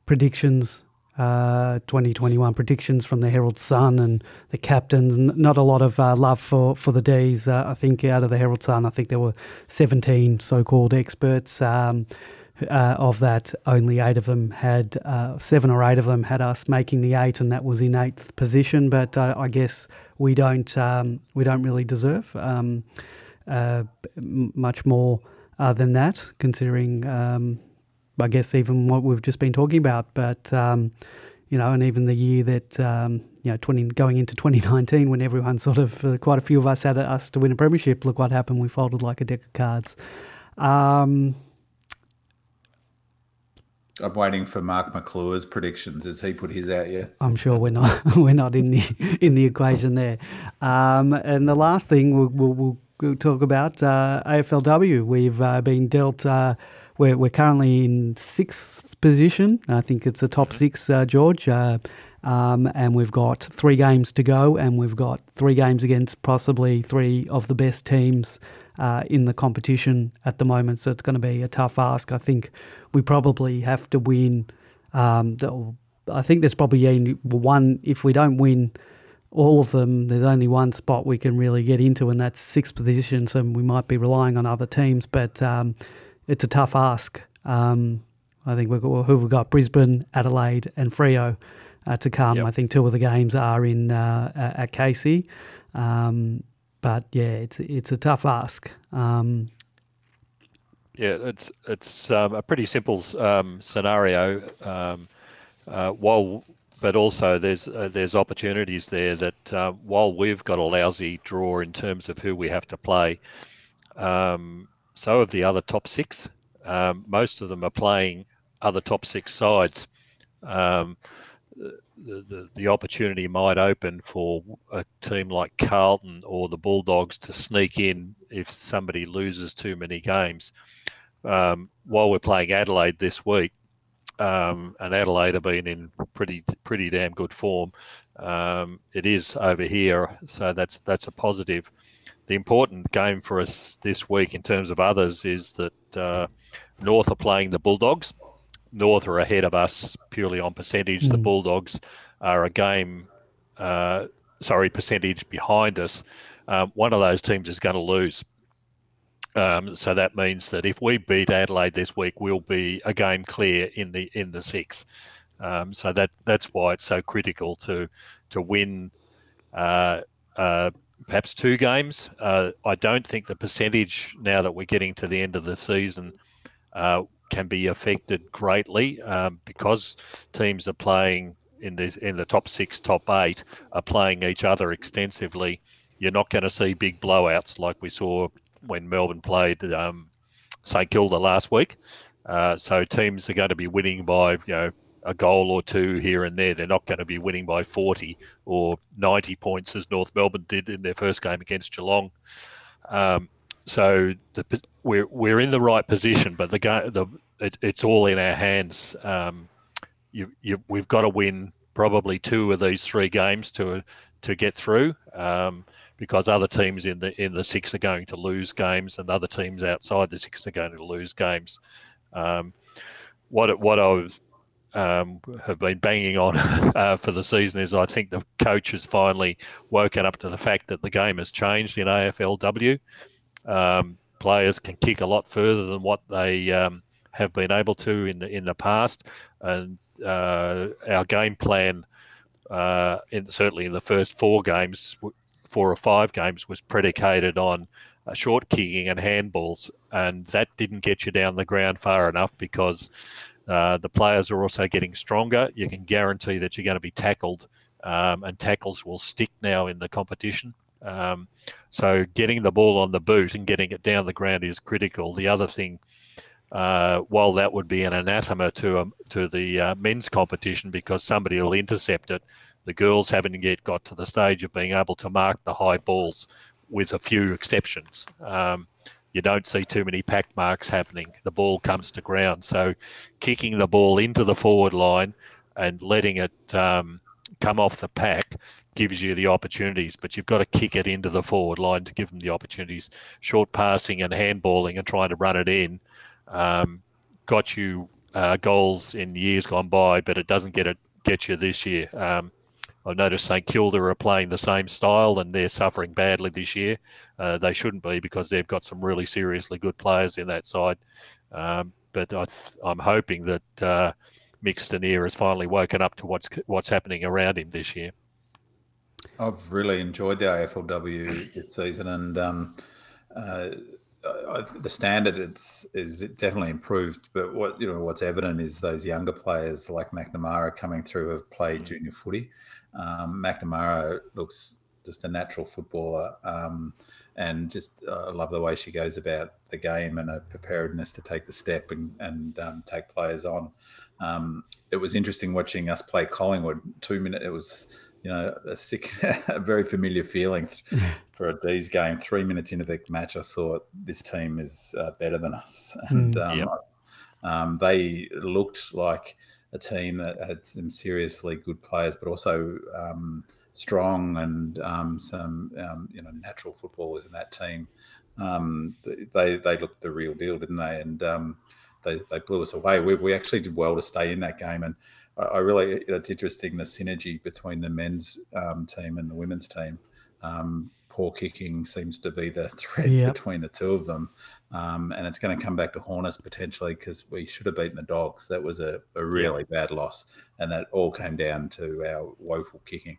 predictions, uh, 2021 predictions from the Herald Sun and the captains. Not a lot of uh, love for, for the D's. Uh, I think out of the Herald Sun, I think there were 17 so called experts. Um, uh, of that, only eight of them had, uh, seven or eight of them had us making the eight, and that was in eighth position. But uh, I guess we don't, um, we don't really deserve um, much more than that, considering um, I guess even what we've just been talking about. But um, you know, and even the year that um, you know, twenty going into twenty nineteen, when everyone sort of uh, quite a few of us had us to win a premiership. Look what happened. We folded like a deck of cards. Um, I'm waiting for Mark Maclure's predictions. Has he put his out yet? I'm sure we're not we're not in the in the equation there. Um, and the last thing we'll, we'll, we'll talk about uh, AFLW. We've uh, been dealt. Uh, we're, we're currently in sixth position. I think it's the top mm-hmm. six, uh, George. Uh, um, and we've got three games to go, and we've got three games against possibly three of the best teams uh, in the competition at the moment. So it's going to be a tough ask. I think we probably have to win. Um, I think there's probably only one, if we don't win all of them, there's only one spot we can really get into, and that's sixth position. So we might be relying on other teams. But um, it's a tough ask. Um, I think we've got, who we've got Brisbane, Adelaide, and Freo uh, to come. Yep. I think two of the games are in uh, at Casey, um, but yeah, it's it's a tough ask. Um, yeah, it's it's um, a pretty simple um, scenario. Um, uh, while but also there's uh, there's opportunities there that uh, while we've got a lousy draw in terms of who we have to play, um, so have the other top six. Um, most of them are playing other top six sides. Um, the, the, the opportunity might open for a team like Carlton or the Bulldogs to sneak in if somebody loses too many games. Um, while we're playing Adelaide this week, um, and Adelaide have been in pretty pretty damn good form. Um, it is over here, so that's that's a positive the important game for us this week in terms of others is that uh, North are playing the Bulldogs. North are ahead of us purely on percentage. Mm. The Bulldogs are a game, uh, sorry, percentage behind us. Um, one of those teams is going to lose. Um, so that means that if we beat Adelaide this week, we'll be a game clear in the in the six. Um, so that that's why it's so critical to to win uh, uh, perhaps two games. Uh, I don't think the percentage now that we're getting to the end of the season uh, can be affected greatly um, because teams are playing in the in the top six, top eight are playing each other extensively. You're not going to see big blowouts like we saw when Melbourne played um, St Kilda last week. Uh, so teams are going to be winning by you know a goal or two here and there. They're not going to be winning by 40 or 90 points as North Melbourne did in their first game against Geelong. Um, so the, we're we're in the right position, but the game the it, it's all in our hands. Um, you, you, we've got to win probably two of these three games to to get through. Um, because other teams in the in the six are going to lose games, and other teams outside the six are going to lose games. Um, what what I um, have been banging on uh, for the season is I think the coach has finally woken up to the fact that the game has changed in AFLW. Um, players can kick a lot further than what they um, have been able to in the in the past, and uh, our game plan, uh, in, certainly in the first four games, four or five games, was predicated on uh, short kicking and handballs, and that didn't get you down the ground far enough because uh, the players are also getting stronger. You can guarantee that you're going to be tackled, um, and tackles will stick now in the competition. Um, so getting the ball on the boot and getting it down the ground is critical. The other thing, uh, while that would be an anathema to um, to the uh, men's competition because somebody will intercept it, the girls haven't yet got to the stage of being able to mark the high balls, with a few exceptions. Um, you don't see too many pack marks happening. The ball comes to ground. So kicking the ball into the forward line and letting it um, come off the pack gives you the opportunities, but you've got to kick it into the forward line to give them the opportunities. Short passing and handballing and trying to run it in um, got you uh, goals in years gone by, but it doesn't get it get you this year. Um, I've noticed St Kilda are playing the same style and they're suffering badly this year. Uh, they shouldn't be because they've got some really seriously good players in that side. Um, but I am hoping that uh, Mick Stinear has finally woken up to what's what's happening around him this year. I've really enjoyed the AFLW this season, and um, uh, the standard it's is definitely improved. But what you know, what's evident is those younger players like McNamara coming through have played junior footy. Um, McNamara looks just a natural footballer. Um, and just uh, love the way she goes about the game and her preparedness to take the step and, and um, take players on. Um, it was interesting watching us play Collingwood. Two minutes, it was you know a sick, a very familiar feeling for a D's game. Three minutes into the match, I thought this team is uh, better than us, and mm, um, yep. Um, they looked like a team that had some seriously good players, but also um, strong and um, some um, you know natural footballers in that team. Um, they they looked the real deal, didn't they? And um, they they blew us away. We, we actually did well to stay in that game, and I, I really it's interesting the synergy between the men's um, team and the women's team. Um, poor kicking seems to be the thread yep. between the two of them. Um, and it's going to come back to haunt us potentially because we should have beaten the dogs. That was a, a really yeah. bad loss, and that all came down to our woeful kicking.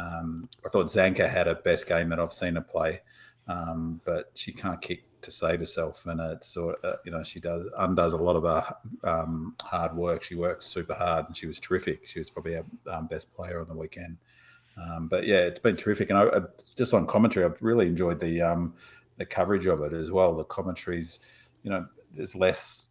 Um, I thought Zanker had a best game that I've seen her play, um, but she can't kick to save herself, and it's sort of, uh, you know she does undoes a lot of her um, hard work. She works super hard, and she was terrific. She was probably our um, best player on the weekend. Um, but yeah, it's been terrific, and I, I, just on commentary, I've really enjoyed the um, the coverage of it as well. The commentaries, you know, there's less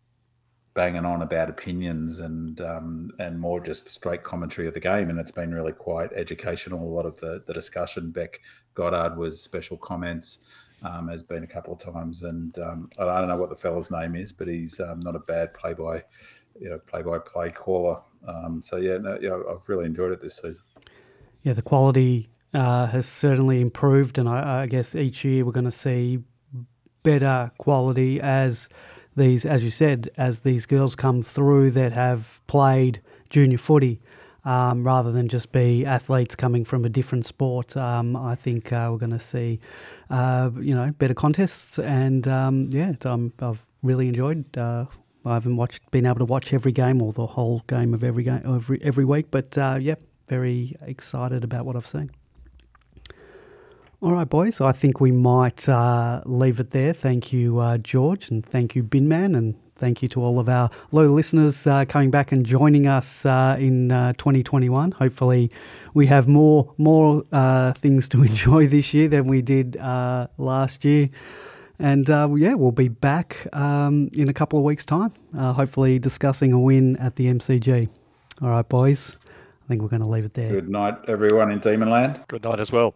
banging on about opinions and um, and more just straight commentary of the game. And it's been really quite educational. A lot of the, the discussion. Bec Goddard was special comments. Um, has been a couple of times, and um, I don't know what the fella's name is, but he's um, not a bad play by, you know, play by play caller. Um, so yeah, no, yeah, I've really enjoyed it this season. Yeah, the quality uh, has certainly improved, and I, I guess each year we're going to see better quality as these, as you said, as these girls come through that have played junior footy. Um, rather than just be athletes coming from a different sport. Um, I think uh, we're going to see, uh, you know, better contests, and um, yeah, um, I've really enjoyed. Uh, I haven't watched, been able to watch every game or the whole game of every game every every week, but uh, yeah, very excited about what I've seen. All right, boys. I think we might uh, leave it there. Thank you, uh, George, and thank you, Binman, and thank you to all of our loyal listeners uh, coming back and joining us uh, in uh, 2021. Hopefully, we have more more uh, things to enjoy this year than we did last year. And yeah, we'll be back um, in a couple of weeks' time, hopefully discussing a win at the MCG. All right, boys. I think we're going to leave it there. Good night, everyone in Demonland. Good night as well.